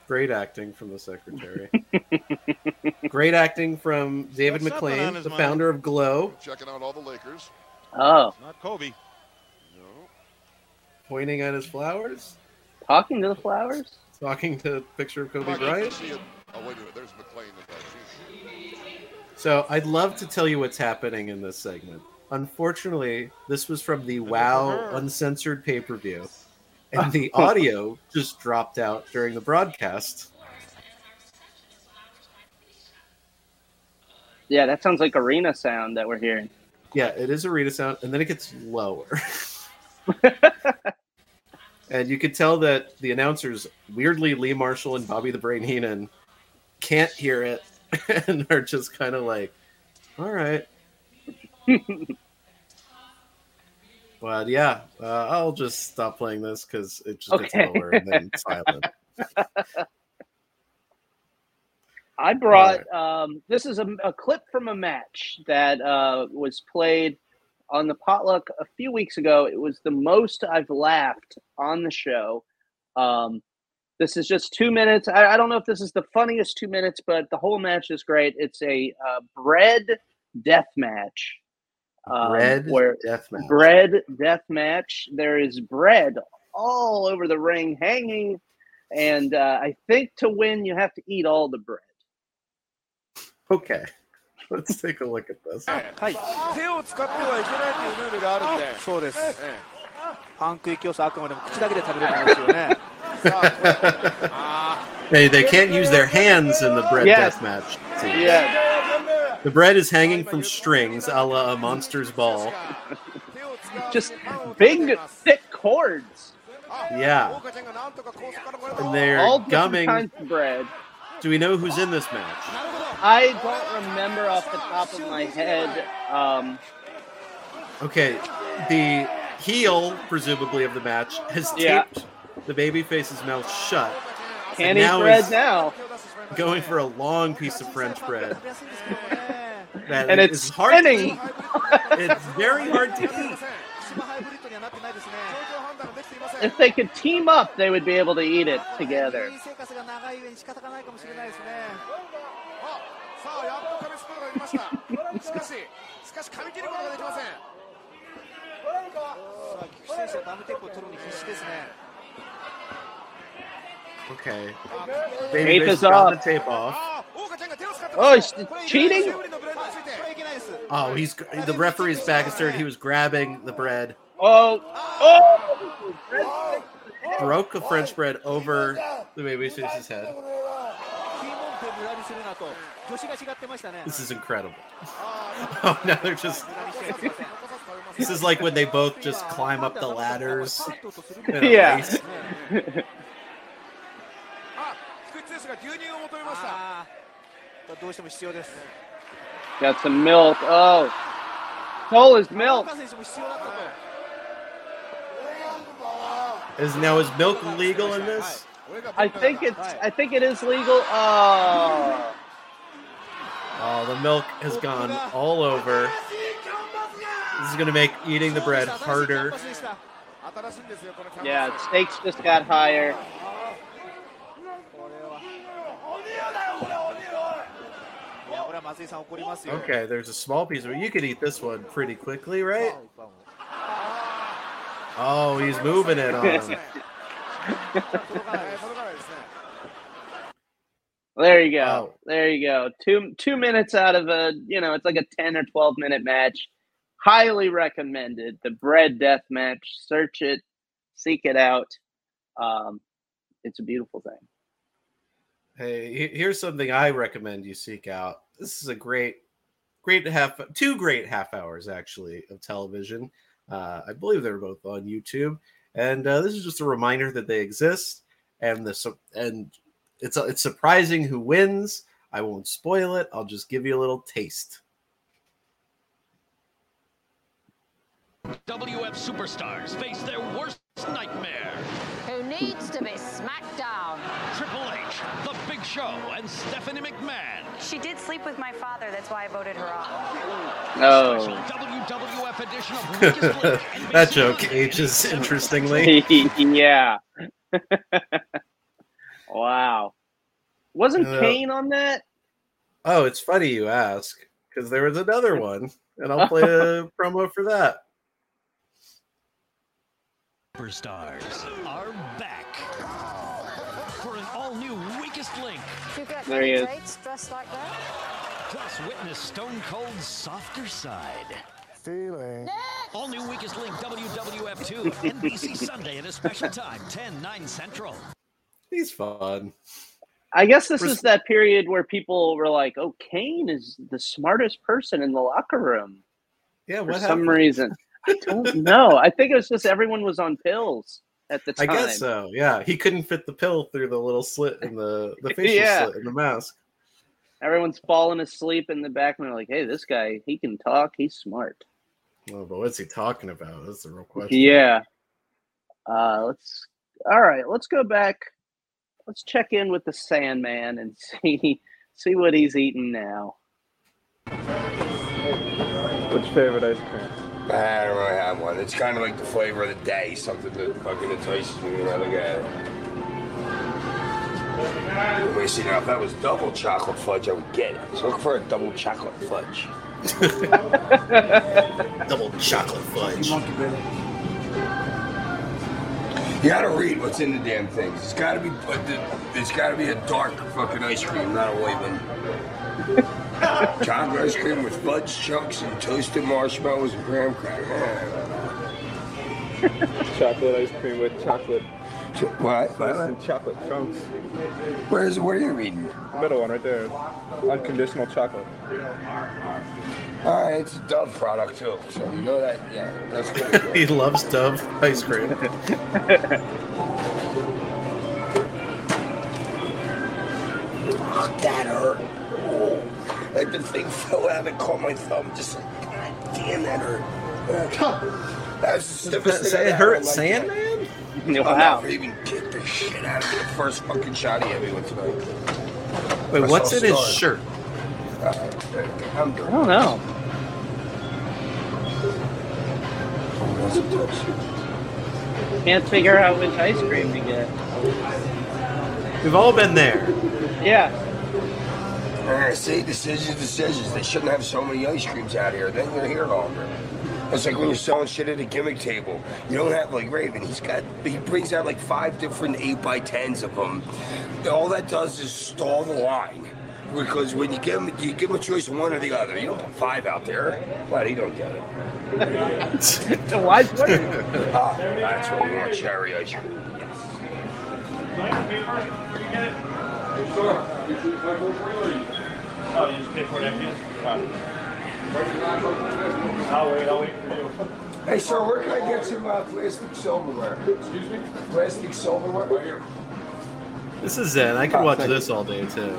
Great acting from the secretary. Great acting from David Got McLane, the mind. founder of Glow, Checking out all the Lakers. Oh, Not Kobe. No. Pointing at his flowers, talking to the flowers. Talking to a picture of Kobe Come on, you can Bryant. Oh, wait a minute. There's McLane So I'd love to tell you what's happening in this segment. Unfortunately, this was from the WoW uncensored pay per view, and the audio just dropped out during the broadcast. Yeah, that sounds like arena sound that we're hearing. Yeah, it is arena sound, and then it gets lower. and you could tell that the announcers, weirdly Lee Marshall and Bobby the Brain Heenan, can't hear it, and are just kind of like, "All right." but yeah, uh, I'll just stop playing this because it just Okay. gets lower and then silent. I brought um, this is a, a clip from a match that uh, was played on the potluck a few weeks ago. It was the most I've laughed on the show. Um, this is just two minutes. I, I don't know if this is the funniest two minutes, but the whole match is great. It's a uh, bread death match. um, Bread where death match. bread death match. There is bread all over the ring, hanging, and uh, I think to win you have to eat all the bread. Okay, let's take a look at this. はい、手を使ってはいけないというルールがあるんで、そうです。パンク息をさあくまでも口だけで食べれるんですよね。 They, they can't use their hands in the bread Yes. death match. scene. Yeah, The bread is hanging from strings, a la a monster's ball. just big, thick cords. Yeah. And they're all different gumming. kinds of bread. Do we know who's in this match? I don't remember off the top of my head. Um, Okay, the heel, presumably of the match, has Yeah. taped the babyface's mouth shut. can't and eat now bread is now, Going for a long piece of French bread. That and is it's hard to spinning. eat. It's very hard to eat if they could team up, they would be able to eat it together. okay. Tape is off. The tape off. Oh, he's cheating! Oh, he's the referee's back. Asserted he was grabbing the bread Oh, oh! Broke the French bread over the baby face's head. This is incredible. Oh, now they're just. this is like when they both just climb up the ladders. Yeah. Got some milk. Oh, cold is milk. Is now is milk legal in this? I think it's I think it is legal. Oh. Oh, the milk has gone all over. This is going to make eating the bread harder. Yeah, stakes just got higher. Okay, there's a small piece, but you could eat this one pretty quickly, right? Oh, he's moving it on. There you go. There you go. Two two minutes out of a you know it's like a ten or twelve minute match. Highly recommended. The bread death match. Search it, seek it out. Um, it's a beautiful thing. Hey, here's something I recommend you seek out. This is a great, great half, two great half hours actually of television. Uh, I believe they're both on YouTube, and uh, this is just a reminder that they exist. And the su- and it's it's surprising who wins. I won't spoil it. I'll just give you a little taste. WF superstars face their worst nightmare. Who needs to be Show, and Stephanie McMahon. She did sleep with my father. That's why I voted her off. Special Oh. WWF edition of Weakest that joke ages interestingly. yeah. wow. Wasn't Uh, Kane on that? Oh, it's funny you ask because there was another one, and I'll play a promo for that. Superstars are back There he is. dates dressed like that? Plus, witness Stone Cold's softer side. Feeling. All new Weakest Link WWF 2, NBC Sunday at a special time, 10, 9 Central. He's fun. I guess this Res- is that period where people were like, "Oh, Kane is the smartest person in the locker room." Yeah, For what some reason, I don't know. I think it was just everyone was on pills at the I guess so. Yeah, he couldn't fit the pill through the little slit in the the facial Yeah. slit in the mask. Everyone's falling asleep in the back, and they're like, "Hey, this guy, he can talk. He's smart." Oh, but what's he talking about? That's the real question. Yeah. Uh, let's. All right, let's go back. Let's check in with the Sandman and see see what he's eating now. What's your favorite ice cream? I don't really have one. It's kind of like the flavor of the day, something that fucking entices me when I look at it. Let me see now. If that was double chocolate fudge, I would get it. So look for a double chocolate fudge. Double chocolate fudge. You gotta read what's in the damn things. It's gotta be, it's gotta be a dark fucking ice cream, not a white one. Chocolate ice cream with fudge chunks and toasted marshmallows and graham crackers. Chocolate ice cream with chocolate. What? What? And chocolate chunks. Where's what are you reading? The middle one right there. Unconditional chocolate. All right, it's a Dove product too, so you know that. Yeah, that's good. he loves Dove ice cream. that hurt. Oh, like the thing fell out and caught my thumb. Just like, God damn, that hurt. That's the stiffest thing It I've hurt had in my Sandman? life. Wow. I'll never even kicked the shit out of me. The first fucking shot he hit me with tonight. Wait, I what's saw in his shirt? Uh, I'm I don't know. Can't figure out which ice cream to get. We've all been there. Yeah. Uh, see, decisions, decisions. They shouldn't have so many ice creams out here. Then you're here longer. It's like when you're selling shit at a gimmick table. You don't have like Raven. He's got he brings out like five different eight by tens of them. All that does is stall the line. Because when you give him, you give him a choice of one or the other. You don't put five out there. But he don't get it. Why? What? ah, that's what we want. Cherry ice cream. Oh, you just pay for it after I'll wait, I'll wait for you. Hey, sir, where can I get some uh, plastic silverware? Excuse me? Plastic silverware? Right here. This is Zen. I could Oh, watch this all day too.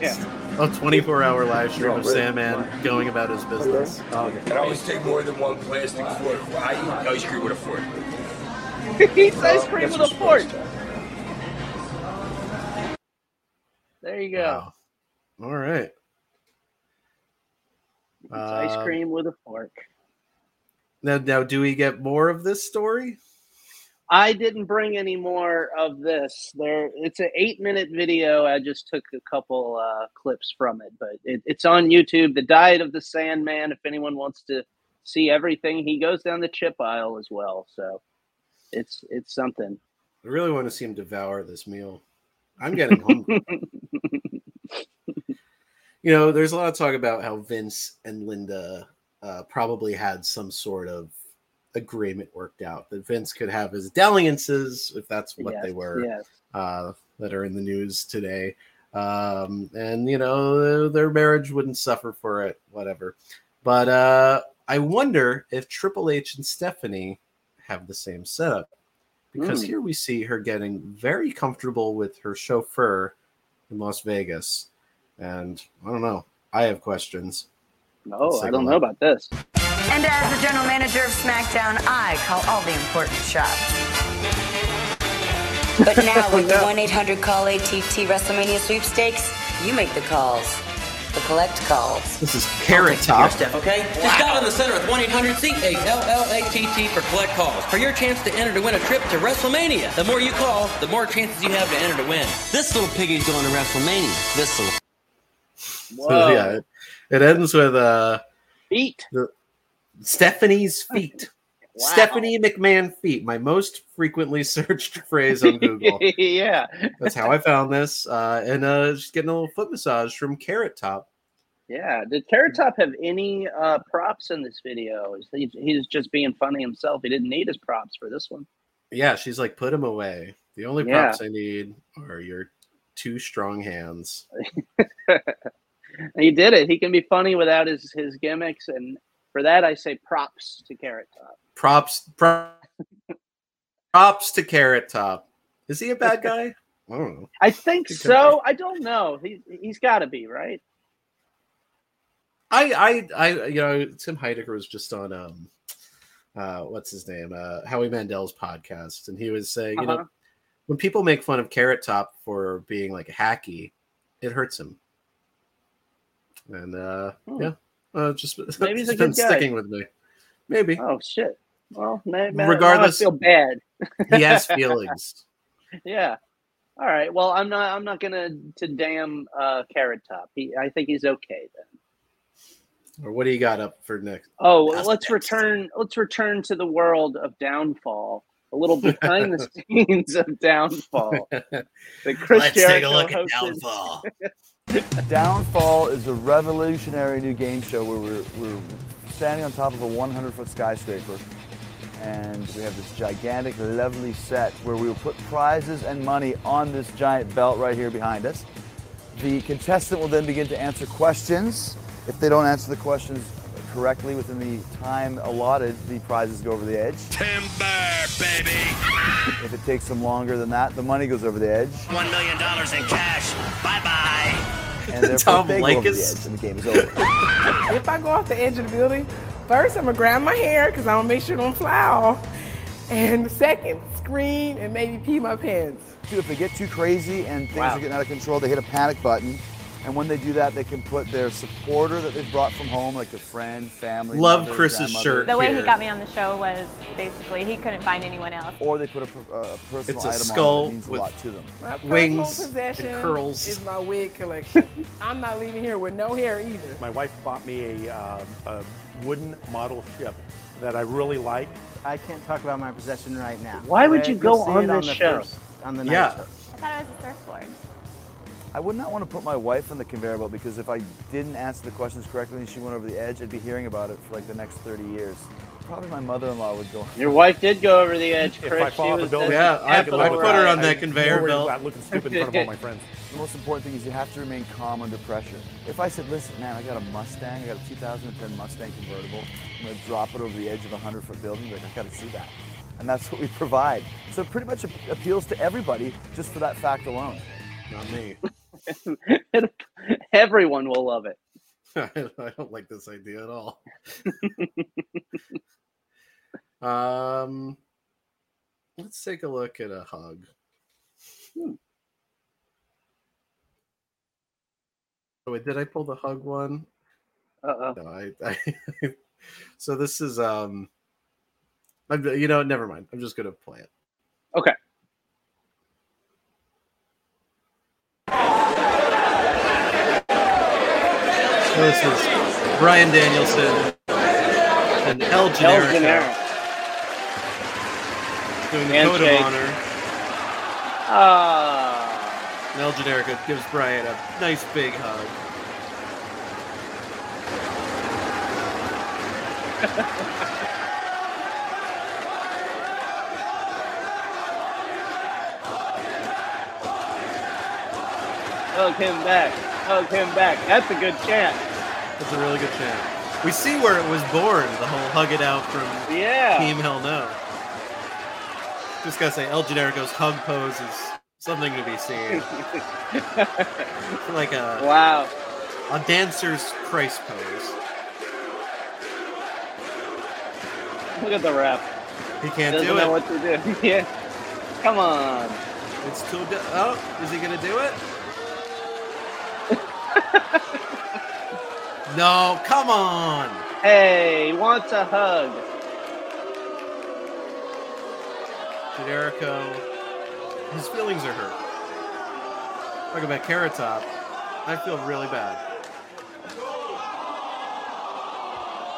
Yeah. A 24 hour live stream of really? Sandman going about his business. Oh, And I always take more than one plastic fork. I eat ice cream with a fork. He eats ice cream with a fork. There you go. Wow. All right. Eats ice Um, cream with a fork. Now, now, do we get more of this story? I didn't bring any more of this. There, it's an eight-minute video. I just took a couple uh, clips from it, but it, it's on YouTube. The Diet of the Sandman. If anyone wants to see everything, he goes down the chip aisle as well. So it's it's something. I really want to see him devour this meal. I'm getting hungry. you know, there's a lot of talk about how Vince and Linda uh, probably had some sort of agreement worked out that Vince could have his dalliances, if that's what they were, yes. uh, that are in the news today. Um, and, you know, their marriage wouldn't suffer for it, whatever. But uh, I wonder if Triple H and Stephanie have the same setup because Mm. here we see her getting very comfortable with her chauffeur in Las Vegas. And I don't know. I have questions. No, I don't know about this. And as the general manager of SmackDown, I call all the important shots. But now with the 1 800 Call ATT WrestleMania sweepstakes, you make the calls. The collect calls. This is Carrot Top. Steph, okay? Just dial in the center with 1 800 C-A-L-L-A-T-T for collect calls for your chance to enter to win a trip to WrestleMania. The more you call, the more chances you have to enter to win. This little piggy's going to WrestleMania. This little. So, yeah, it, it ends with uh feet. The, Stephanie's feet. Stephanie McMahon feet, my most frequently searched phrase on Google. yeah. That's how I found this. Uh, and uh, just getting a little foot massage from Carrot Top. Yeah. Did Carrot Top have any uh, props in this video? Is he, he's just being funny himself. He didn't need his props for this one. Yeah, she's like, put him away. The only Yeah. props I need are your two strong hands. he did it. He can be funny without his his gimmicks, and for that I say props to Carrot Top. Props, pro- props to Carrot Top. Is he a bad guy? I don't know. I think so. I don't know. He he's got to be right. I, I, I, you know, Tim Heidecker was just on, um, uh, what's his name, uh, Howie Mandel's podcast, and he was saying, you Uh-huh. know, when people make fun of Carrot Top for being like hacky, it hurts him. And uh, Hmm. yeah, uh, just Maybe he's a good guy. sticking with me. Maybe. Oh shit. Well, now- Regardless- I feel bad. He has feelings. yeah. All right. Well, I'm not. I'm not gonna to damn uh, Carrot Top. He. I think he's okay then. Or what do you got up for next? Oh, That's let's return. Let's return to the world of Downfall. A little behind the scenes of Downfall. The Chris Let's take a Jericho look at Downfall. Downfall is a revolutionary new game show where we're, we're standing on top of a 100 foot skyscraper and we have this gigantic, lovely set where we will put prizes and money on this giant belt right here behind us. The contestant will then begin to answer questions. If they don't answer the questions correctly within the time allotted, the prizes go over the edge. Timber, baby. If it takes them longer than that, the money goes over the edge. One million dollars in cash. Bye bye. And therefore Tom they go over the edge and the game is over. if I go off the edge of the building, first I'm gonna grab my hair because I'm gonna make sure it don't fly off. And second, scream and maybe pee my pants. Dude, if they get too crazy and things Wow. are getting out of control, they hit a panic button. And when they do that, they can put their supporter that they've brought from home, like a friend, family. Love mother, Chris's grandmother, shirt The way he got me on the show was basically he couldn't find anyone else. Or they put a, per- a personal It's a item skull on that means a with lot to them. My personal Wings and curls. is my wig collection. I'm not leaving here with no hair either. My wife bought me a, uh, a wooden model ship that I really like. I can't talk about my possession right now. Why would you go see on this the show? first- on the night Yeah. show. I thought it was a surfboard. I would not want to put my wife on the conveyor belt because if I didn't answer the questions correctly and she went over the edge, I'd be hearing about it for like the next 30 years. Probably my mother-in-law would go. Your wife did go over the edge, If Chris. I fall she off a was building, Yeah, I- capital I put her right. on that I'm conveyor more worried belt. looking stupid in front of all my friends. The most important thing is you have to remain calm under pressure. If I said, listen, man, I got a Mustang, I got a 2010 Mustang convertible, I'm gonna drop it over the edge of a 100 foot building, like, I gotta see that. And that's what we provide. So it pretty much appeals to everybody just for that fact alone. Not me. Everyone will love it. I don't like this idea at all. um, let's take a look at a hug. Oh, wait, did I pull the hug one? Uh-oh. No, I, I so this is um I'm, you know, never mind. I'm just gonna play it. Okay. Is Bryan Danielson and El Generico Generico. doing the code of honor. Ah. And El Generico gives Bryan a nice big hug. Hug him back. Hug him back. That's a good chant. That's a really good chant. We see where it was born, the whole hug it out from Yeah. Team Hell No. Just gotta say, El Generico's hug pose is something to be seen. like a wow, a dancer's Christ pose. Look at the ref. He can't Doesn't do know it. what to do. yeah. Come on. It's too. Oh, is he gonna do it? No, come on. Hey, wants a hug. Generico, his feelings are hurt. Talk about Carrot Top. I feel really bad.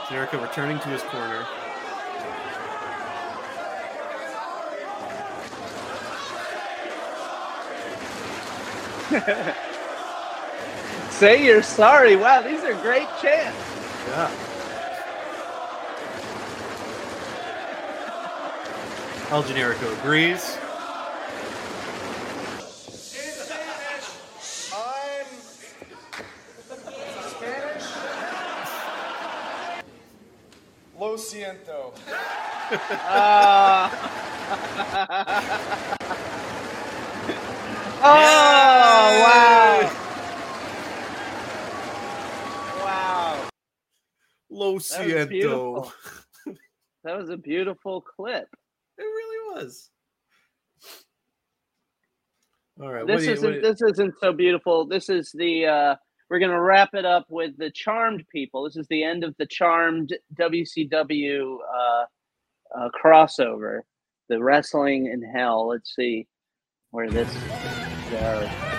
Generico returning to his corner. Say you're sorry. Wow, these are great chants. Yeah. El Generico agrees. Lo siento. Ah. oh, wow. Wow. Lo That was siento. That was a beautiful clip. It really was. All right. this you- isn't what- this isn't so beautiful. This is the uh we're gonna wrap it up with the charmed people. This is the end of the charmed WCW uh, uh crossover. The wrestling in hell. Let's see where this goes.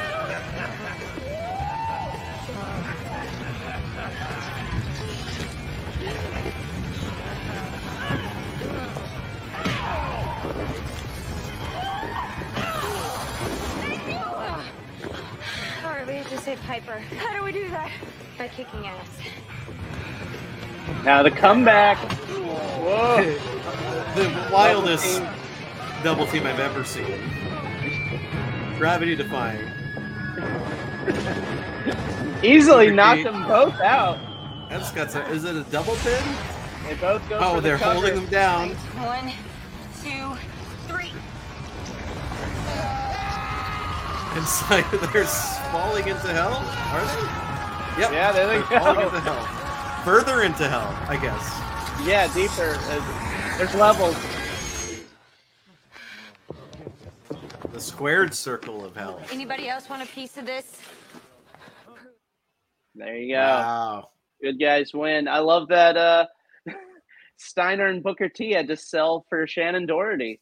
Save Piper. How do we do that? By kicking ass. Now the comeback. Whoa. the wildest double team I've ever seen. Gravity defying. Easily Ricky. knocked them both out. That's got some. Is it a double pin? They both go Oh, for they're cover. holding them down. One, two, Inside, they're falling into hell. Are they? Yep. Yeah, there they they're falling into hell. Further into hell, I guess. Yeah, deeper. There's levels. The squared circle of hell. Anybody else want a piece of this? There you go. Wow. Good guys win. I love that uh Steiner and Booker T had to sell for Shannen Doherty.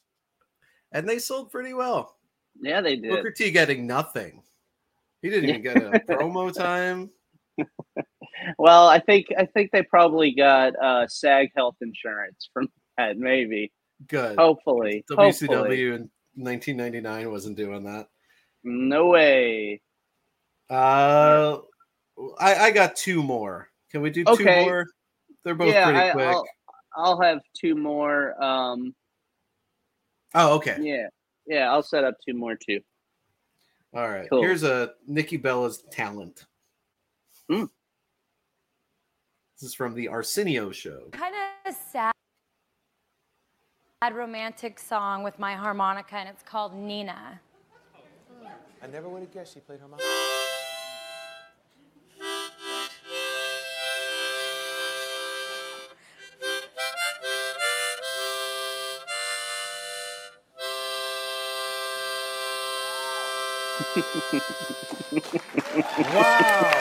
And they sold pretty well. Yeah, they did. Booker T getting nothing. He didn't even get a promo time. Well, I think I think they probably got uh SAG health insurance from that, maybe. Good. Hopefully. WCW Hopefully. in 1999 wasn't doing that. No way. Uh, I, I got two more. Can we do two Okay. more? They're both yeah, pretty I, quick. I'll, I'll have two more. Um Oh, okay. yeah. Yeah, I'll set up two more too. All right. Cool. Here's a Nikki Bella's talent. Hmm. This is from the Arsenio show. Kind of sad, sad romantic song with my harmonica, and it's called Nina. I never would have guessed she played harmonica. Wow.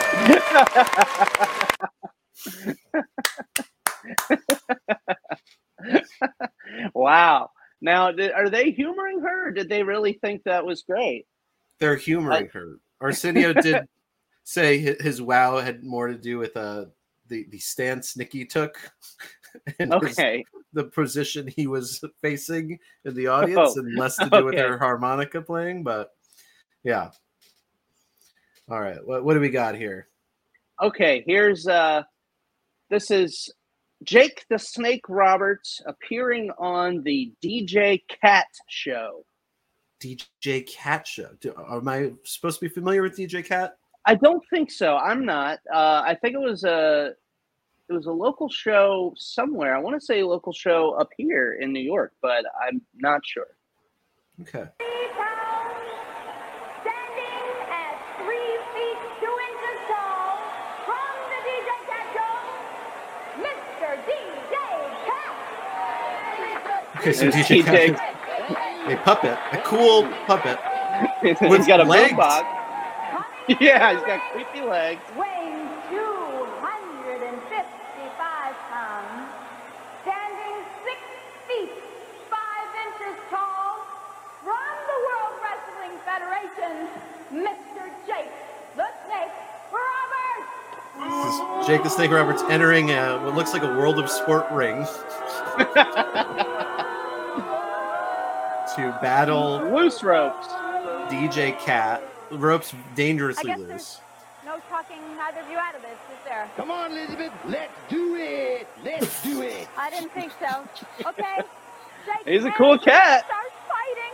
wow. Now, did, are they humoring her, or did they really think that was great? They're humoring her. Arsenio did say hi- his wow had more to do with uh the the stance Nikki took. and his- Okay. the position he was facing in the audience, Oh, and less to do with her harmonica playing. But yeah. All right. What what do we got here? Okay, here's uh this is Jake the Snake Roberts appearing on the DJ Kat show. DJ Kat show. Do, am I supposed to be familiar with DJ Kat? I don't think so. I'm not. Uh, I think it was a it was a local show somewhere. I want to say a local show up here in New York, but I'm not sure. Okay. Because he takes a puppet, a cool puppet. he's got a leg. box. Yeah, he's got creepy legs. Weighing 255 pounds, standing six feet five inches tall, from the World Wrestling Federation, Mr. Jake the Snake Roberts. This is Jake the Snake Roberts entering a, what looks like a World of Sport ring. to battle loose ropes. DJ Kat. Ropes dangerously I guess loose. no talking either of you out of this, is there? Come on, Elizabeth. Let's do it. Let's do it. I didn't think so. Okay. Jake He's a cool cat. Start fighting.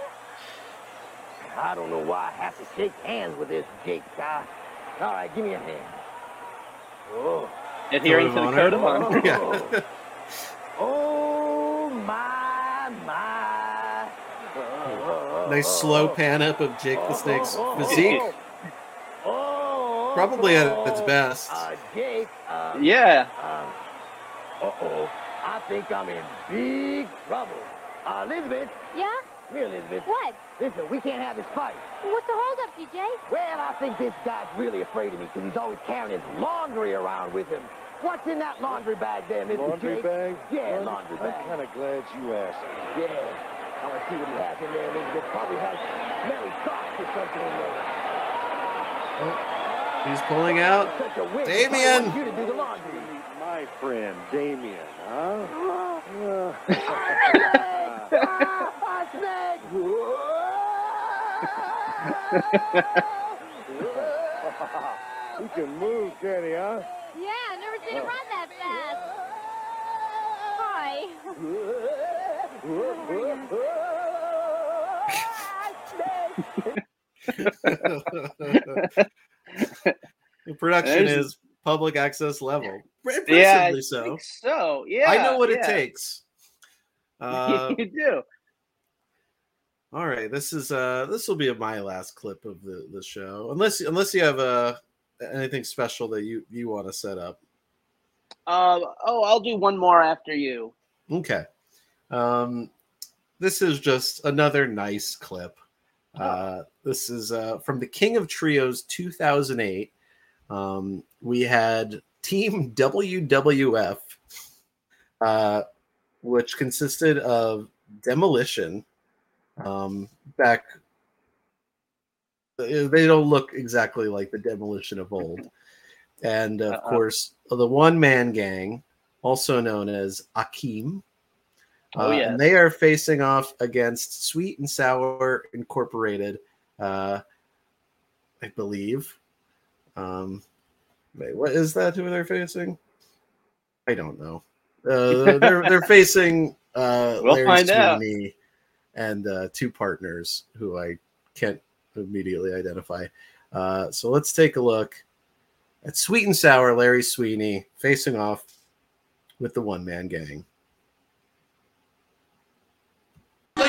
I don't know why I have to shake hands with this Jake guy. All right, give me a hand. Oh. Adhering to the code of honor. Yeah. Oh my my. Nice slow pan up of Jake the Snake's physique. Probably at its best. Uh, Jake. Um, Yeah. Um, uh oh. I think I'm in big trouble. Uh, Elizabeth. Yeah? Come here, Elizabeth. What? Listen, we can't have this fight. What's the holdup, DJ? Well, I think this guy's really afraid of me because he's always carrying his laundry around with him. What's in that laundry bag there, Mr. Laundry Jake? bag? Yeah, I'm- laundry I'm kind of glad you asked. Yeah. I want to see what he has in there, Elizabeth. Probably has smelly socks or something in there. He's pulling out Such a witch. He probably Damien. You to do the laundry. My friend, Damien, huh? Ah, snake! he can move, can he, huh? Yeah, never seen him run that fast. Hi. the production There's- is public access level. Yeah, I so. so. Yeah. I know what it takes. Uh, you do. all right, this is uh this will be my last clip of the the show, unless unless you have uh anything special that you you want to set up. Um, oh, I'll do one more after you. Okay. Um, this is just another nice clip. Uh, this is uh, from the King of Trios 2008. Um, we had Team WWF, uh, which consisted of Demolition. Um, back, they they don't look exactly like the Demolition of old. And of Uh-uh. course, the One Man Gang, also known as Akeem. Oh, Uh, yes. And they are facing off against Sweet and Sour Incorporated, uh, I believe. Um, wait, what is that? Who they're facing? I don't know. Uh, they're they're facing uh, We'll Larry find out. Sweeney and uh, two partners who I can't immediately identify. Uh, so let's take a look at Sweet and Sour Larry Sweeney facing off with the one man gang.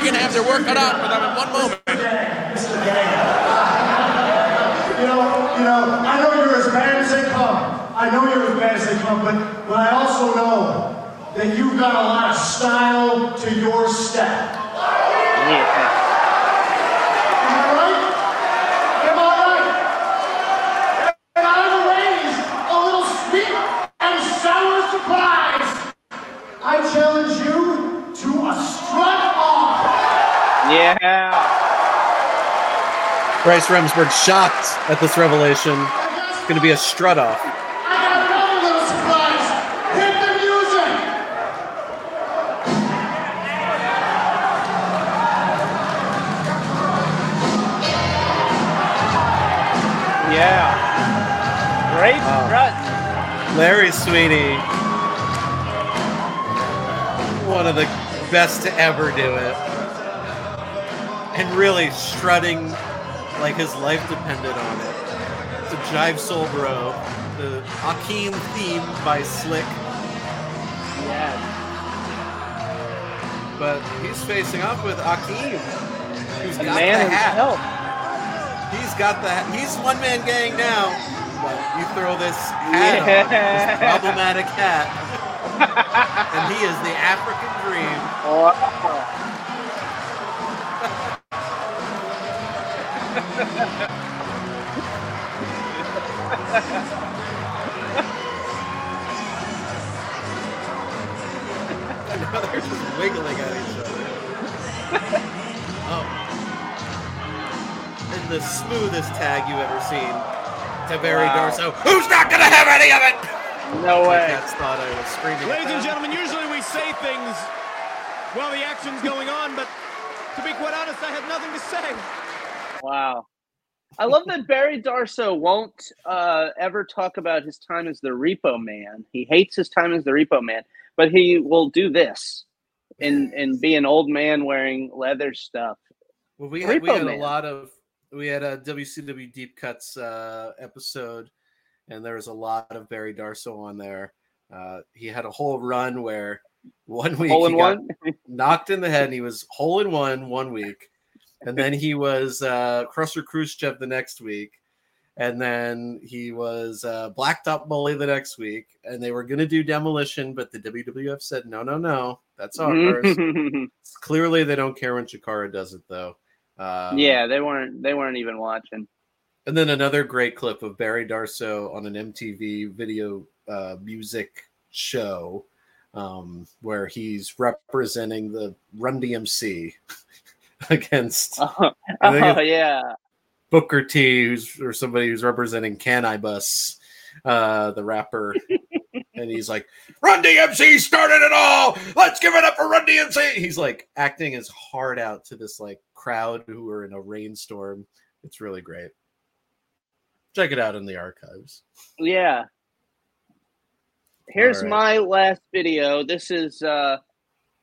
They're going to have their work cut out for them in one moment. You know, you know, I know you're as bad as they come. I know you're as bad as they come, but, but I also know that you've got a lot of style to your step. Am I right? Am I right? And I'm raised a little sweet and sour surprise. I challenge you to a strut off. Yeah. Bryce Remsburg shocked at this revelation. It's going to be a strut off. I got another little surprise. Hit the music. Yeah. Great Wow. strut. Larry Sweeney, one of the best to ever do it. And really strutting like his life depended on it. The Jive Soul Bro, the Akeem theme by Slick. Yes. But he's facing off with Akeem, who's The got man the hat. himself. He's got the hat. He's one man gang now. But you throw this hat on, this problematic hat, and he is the African dream. And now they're just wiggling at each other. oh. And the smoothest tag you've ever seen to Barry Wow. Darsow. Who's not gonna have any of it? No way. cats thought I was screaming. at Ladies and gentlemen, usually we say things while the action's going on, but to be quite honest, I had nothing to say. Wow. I love that Barry Darsow won't uh, ever talk about his time as the Repo Man. He hates his time as the Repo Man, but he will do this and and be an old man wearing leather stuff. Well, we had, we Repo had a lot of we had a WCW Deep Cuts uh, episode, and there was a lot of Barry Darsow on there. Uh, he had a whole run where one week Hole in he one? knocked in the head, and he was hole in one one week, and then he was uh, Crusher Khrushchev the next week, and then he was uh, Blacktop Bully the next week, and they were going to do Demolition, but the WWF said no, no, no, that's ours. Clearly, they don't care when Chikara does it though. Um, yeah, they weren't they weren't even watching. and then another great clip of Barry Darsow on an MTV video uh, music show um, where he's representing the Run DMC against Oh yeah. Booker T, who's or somebody who's representing Canibus, uh, the rapper. and he's like, Run DMC started it all. Let's give it up for Run DMC. He's like acting his heart out to this like crowd who are in a rainstorm. It's really great. Check it out in the archives. Yeah. Here's right. my last video. This is uh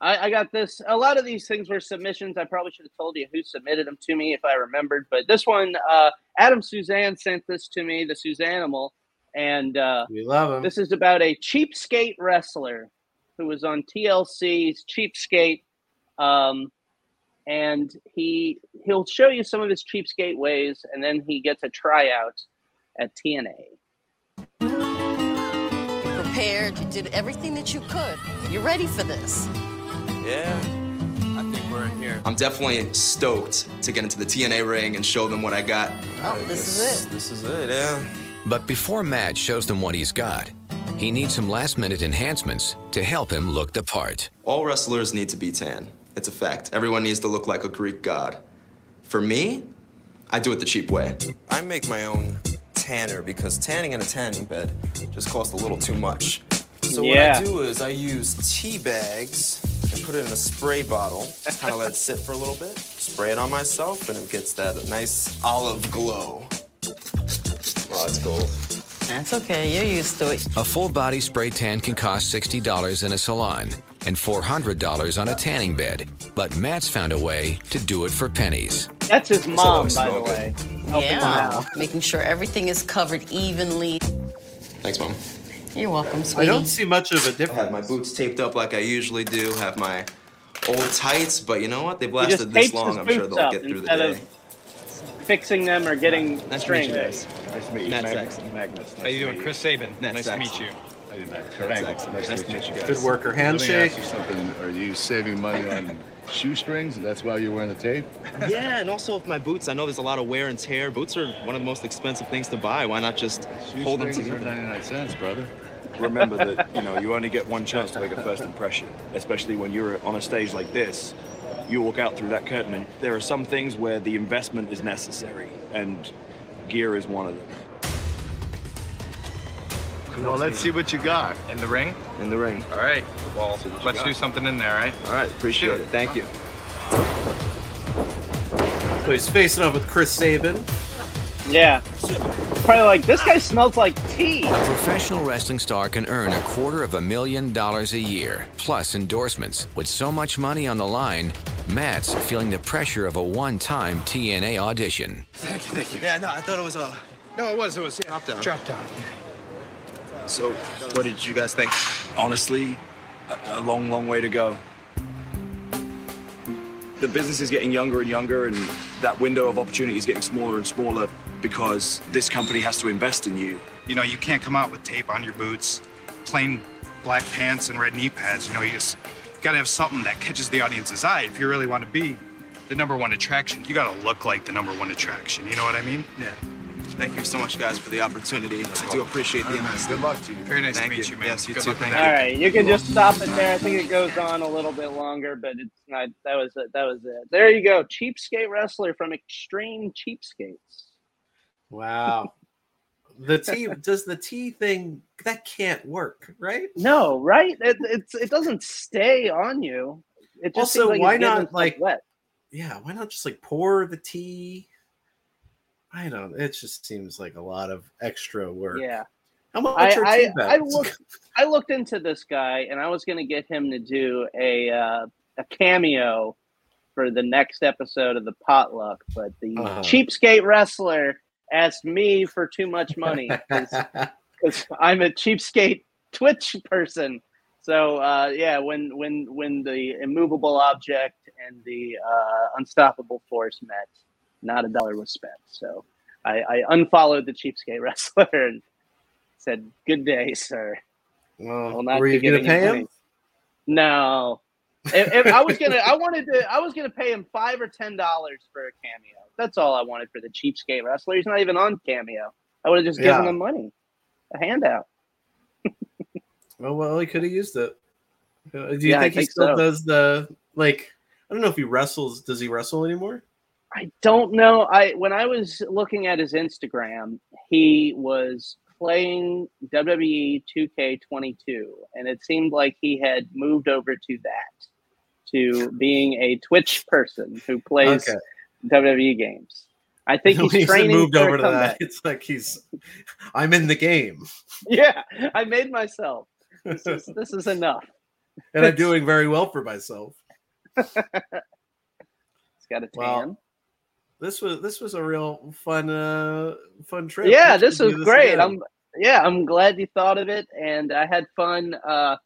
I, I got this. A lot of these things were submissions. I probably should have told you who submitted them to me if I remembered. But this one, uh Adam Suzanne sent this to me, the Suzanimal, and uh We love him. this is about a cheapskate wrestler who was on TLC's Cheapskate. Um and he he'll show you some of his cheapskate ways, and then he gets a tryout at TNA. You prepared. You did everything that you could. You're ready for this. Yeah, I think we're in here. I'm definitely stoked to get into the TNA ring and show them what I got. Oh, this is it. This is it, yeah. But before Matt shows them what he's got, he needs some last minute enhancements to help him look the part. All wrestlers need to be tan. It's a fact. Everyone needs to look like a Greek god. For me, I do it the cheap way. I make my own tanner because tanning in a tanning bed just costs a little too much. So Yeah. what I do is I use tea bags and put it in a spray bottle, Just kind of let it sit for a little bit, spray it on myself, and it gets that nice olive glow. Oh, that's gold. That's okay. You're used to it. A full body spray tan can cost $60 in a salon and $400 on a tanning bed. But Matt's found a way to do it for pennies. That's his mom, by the way. Helping Yeah. Making sure everything is covered evenly. Thanks, Mom. You're welcome, I don't see much of a difference. I have my boots taped up like I usually do, have my old tights, but you know what? They've lasted this long. I'm sure they'll get through the instead day. of fixing them or getting Nice to meet strings. you. Nice to meet you. Matt Saxon. Magnus. How you doing? Chris Sabin. Nice to meet you. How you doing? Matt Kurt Nice, Nice to meet you guys. Good worker Let me handshake. ask you something. Are you saving money on shoestrings? That's why you're wearing the tape? Yeah, and also with my boots, I know there's a lot of wear and tear. Boots are one of the most expensive things to buy. Why not just hold them Shoestrings are together? 99 cents, brother. Remember that you know you only get one chance to make a first impression, especially when you're on a stage like this. You walk out through that curtain, and there are some things where the investment is necessary, and gear is one of them. Well, let's see what you got. In the ring? In the ring. All right. Well, let's got. do something in there, right? All right, appreciate it. Thank you. So he's facing up with Chris Sabin. Yeah. Probably like this guy smells like tea. A professional wrestling star can earn a quarter of a million dollars a year, plus endorsements. With so much money on the line, Matt's feeling the pressure of a one time TNA audition. Thank you, thank you. Yeah, no, I thought it was a. No, it was. It was drop down. Drop down. So, what did you guys think? Honestly, a, a long, long way to go. The business is getting younger and younger, and that window of opportunity is getting smaller and smaller because this company has to invest in you. You know, you can't come out with tape on your boots, plain black pants and red knee pads. You know, you just got to have something that catches the audience's eye. If you really want to be the number one attraction, you got to look like the number one attraction. You know what I mean? Yeah. Thank you so much, guys, for the opportunity. I do appreciate the investment. Good luck to you. Very nice Thank to meet you. you, man. Yes, you Good too. luck with Thank that. All right, you can just stop it there. I think it goes on a little bit longer, but it's not. That was it. That was it. There you go. Cheapskate wrestler from Extreme Cheapskates. Wow. The T does the T thing that can't work, right? No, right? It, it's it doesn't stay on you. It just Also, like why not like wet? Yeah, why not just like pour the tea? I don't. It just seems like a lot of extra work. Yeah. How much I, I, I looked I looked into this guy and I was gonna get him to do a uh, a cameo for the next episode of the potluck, but the Uh-huh. cheapskate wrestler asked me for too much money because I'm a cheapskate Twitch person. So uh, yeah, when when when the immovable object and the uh, unstoppable force met, not a dollar was spent. So I, I unfollowed the cheapskate wrestler and said, "Good day, sir." Well, Will not were you gonna pay him? No. If, if I was gonna, I wanted to, I was gonna pay him five or ten dollars for a cameo. That's all I wanted for the cheapskate wrestler. He's not even on cameo. I would have just given Yeah. him money, a handout. Oh well, he could have used it. Uh, Do you Yeah, I think he still so. does the like? I don't know if he wrestles. Does he wrestle anymore? I don't know. I when I was looking at his Instagram, he was playing WWE 2K22, and it seemed like he had moved over to that, to being a Twitch person who plays Okay. WWE games. I think he's he training moved over to that. It's like he's. I'm in the game, Yeah, I made myself. This is this is enough. and I'm doing very well for myself. It's got a tan. Well, this was this was a real fun uh fun trip. yeah, this was great. again. I'm yeah, I'm glad you thought of it, and I had fun uh,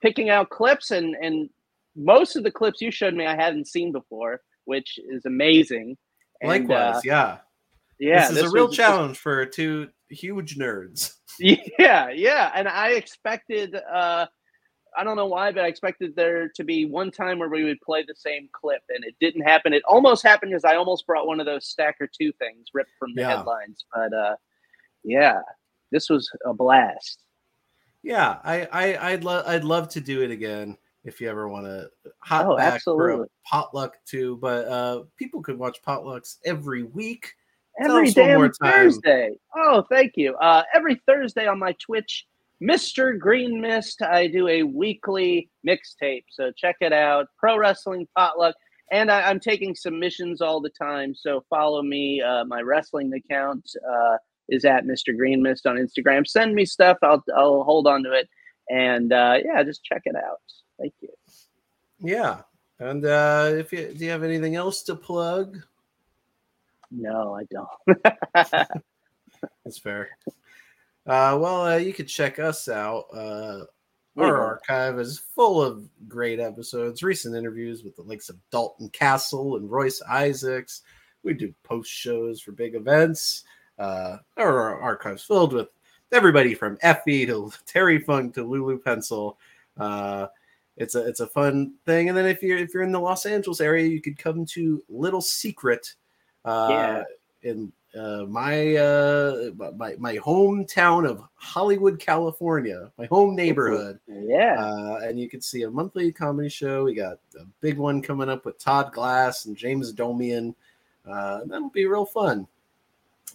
picking out clips, and and most of the clips you showed me I hadn't seen before, which is amazing. And, Likewise, uh, yeah. yeah, this is a real challenge for two huge nerds. Yeah, yeah, and I expected. uh I don't know why, but I expected there to be one time where we would play the same clip, and it didn't happen. It almost happened because I almost brought one of those Stacker Two things ripped from the Yeah. headlines. But uh yeah, this was a blast. Yeah, I, I I'd love I'd love to do it again if you ever want to hot Oh, back for a potluck too. But uh, people could watch potlucks every week. Every damn. Thursday. Oh, thank you. Uh, every Thursday on my Twitch, Mr. Green Mist, I do a weekly mixtape. So check it out. Pro Wrestling Potluck. And I, I'm taking submissions all the time. So follow me. Uh, my wrestling account uh, is at Mr. Green Mist on Instagram. Send me stuff. I'll, I'll hold on to it. And uh, yeah, just check it out. Thank you. Yeah, and uh, if you do you have anything else to plug? No, I don't. That's fair. Uh, well, uh, you could check us out. Uh, our archive is full of great episodes, recent interviews with the likes of Dalton Castle and Royce Isaacs. We do post shows for big events. Uh, our archive's filled with everybody from Effy to Terry Funk to Lulu Pencil. Uh, it's a it's a fun thing. And then if you're if you're in the Los Angeles area, you could come to Little Secret. Uh, Yeah. in uh, my uh, my my hometown of Hollywood, California, my home neighborhood. Yeah. Uh, and you can see a monthly comedy show. We got a big one coming up with Todd Glass and James Adomian. Uh, that'll be real fun.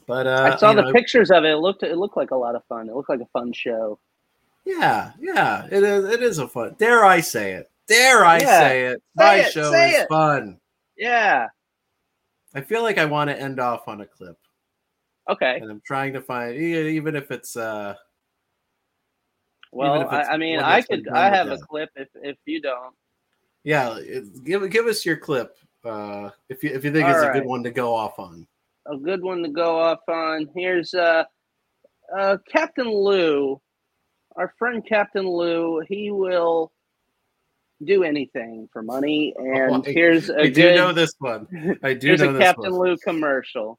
But uh, I saw the know, pictures of it. It looked it looked like a lot of fun. It looked like a fun show. Yeah, yeah, it is. It is a fun. Dare I say it? Dare I Yeah. say it? Say My it, show is it. fun. Yeah. I feel like I want to end off on a clip. Okay. And I'm trying to find even if it's uh Well, it's I, I mean, I could. I have to a clip if if you don't. yeah, it- give give us your clip uh if you if you think it's a good one to go off on. A good one to go off on. Here's uh, uh, Captain Lou, our friend Captain Lou. He will do anything for money. And Oh, I- here's a I good. do know this one. I do here's know a this Captain one. Lou commercial.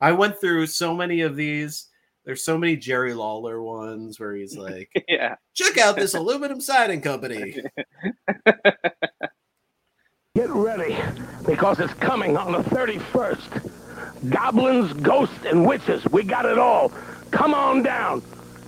I went through so many of these. There's so many Jerry Lawler ones where he's like, yeah. check out this aluminum siding company. Get ready, because it's coming on the 31st. goblins, ghosts, and witches. We got it all. Come on down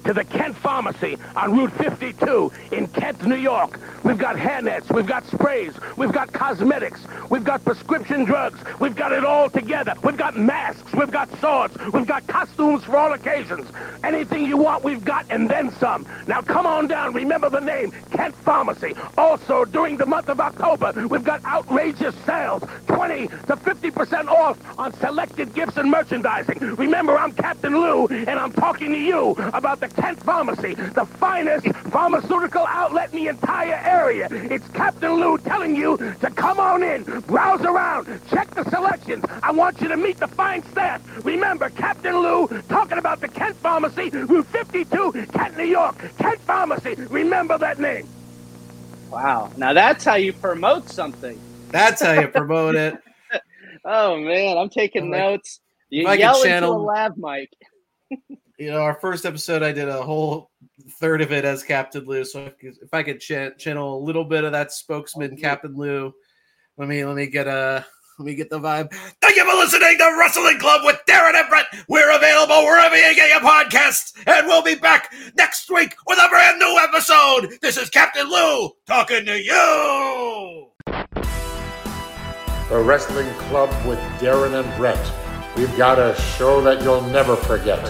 to the Kent Pharmacy on Route 52 in Kent, New York. We've got hairnets, we've got sprays, we've got cosmetics, we've got prescription drugs, we've got it all together. We've got masks, we've got swords, we've got costumes for all occasions. Anything you want, we've got, and then some. Now come on down, remember the name, Kent Pharmacy. Also, during the month of October, we've got outrageous sales, 20 to 50% off on selected gifts and merchandising. Remember, I'm Captain Lou, and I'm talking to you about the Kent Pharmacy, the finest pharmaceutical outlet in the entire area. It's Captain Lou telling you to come on in, browse around, check the selections. I want you to meet the fine staff. Remember, Captain Lou talking about the Kent Pharmacy, Route 52, Kent, New York. Kent Pharmacy. Remember that name. Wow. Now that's how you promote something. That's how you promote it. oh man, I'm taking Like, notes. You if I could yell into a channel- lav mic. You know, our first episode, I did a whole third of it as Captain Lou. So if, if I could ch- channel a little bit of that spokesman, oh, Captain Lou, let me let me get a let me get the vibe. Thank you for listening to Wrestling Club with Darren and Brett. We're available wherever you get your podcasts, and we'll be back next week with a brand new episode. This is Captain Lou talking to you. The Wrestling Club with Darren and Brett. We've got a show that you'll never forget.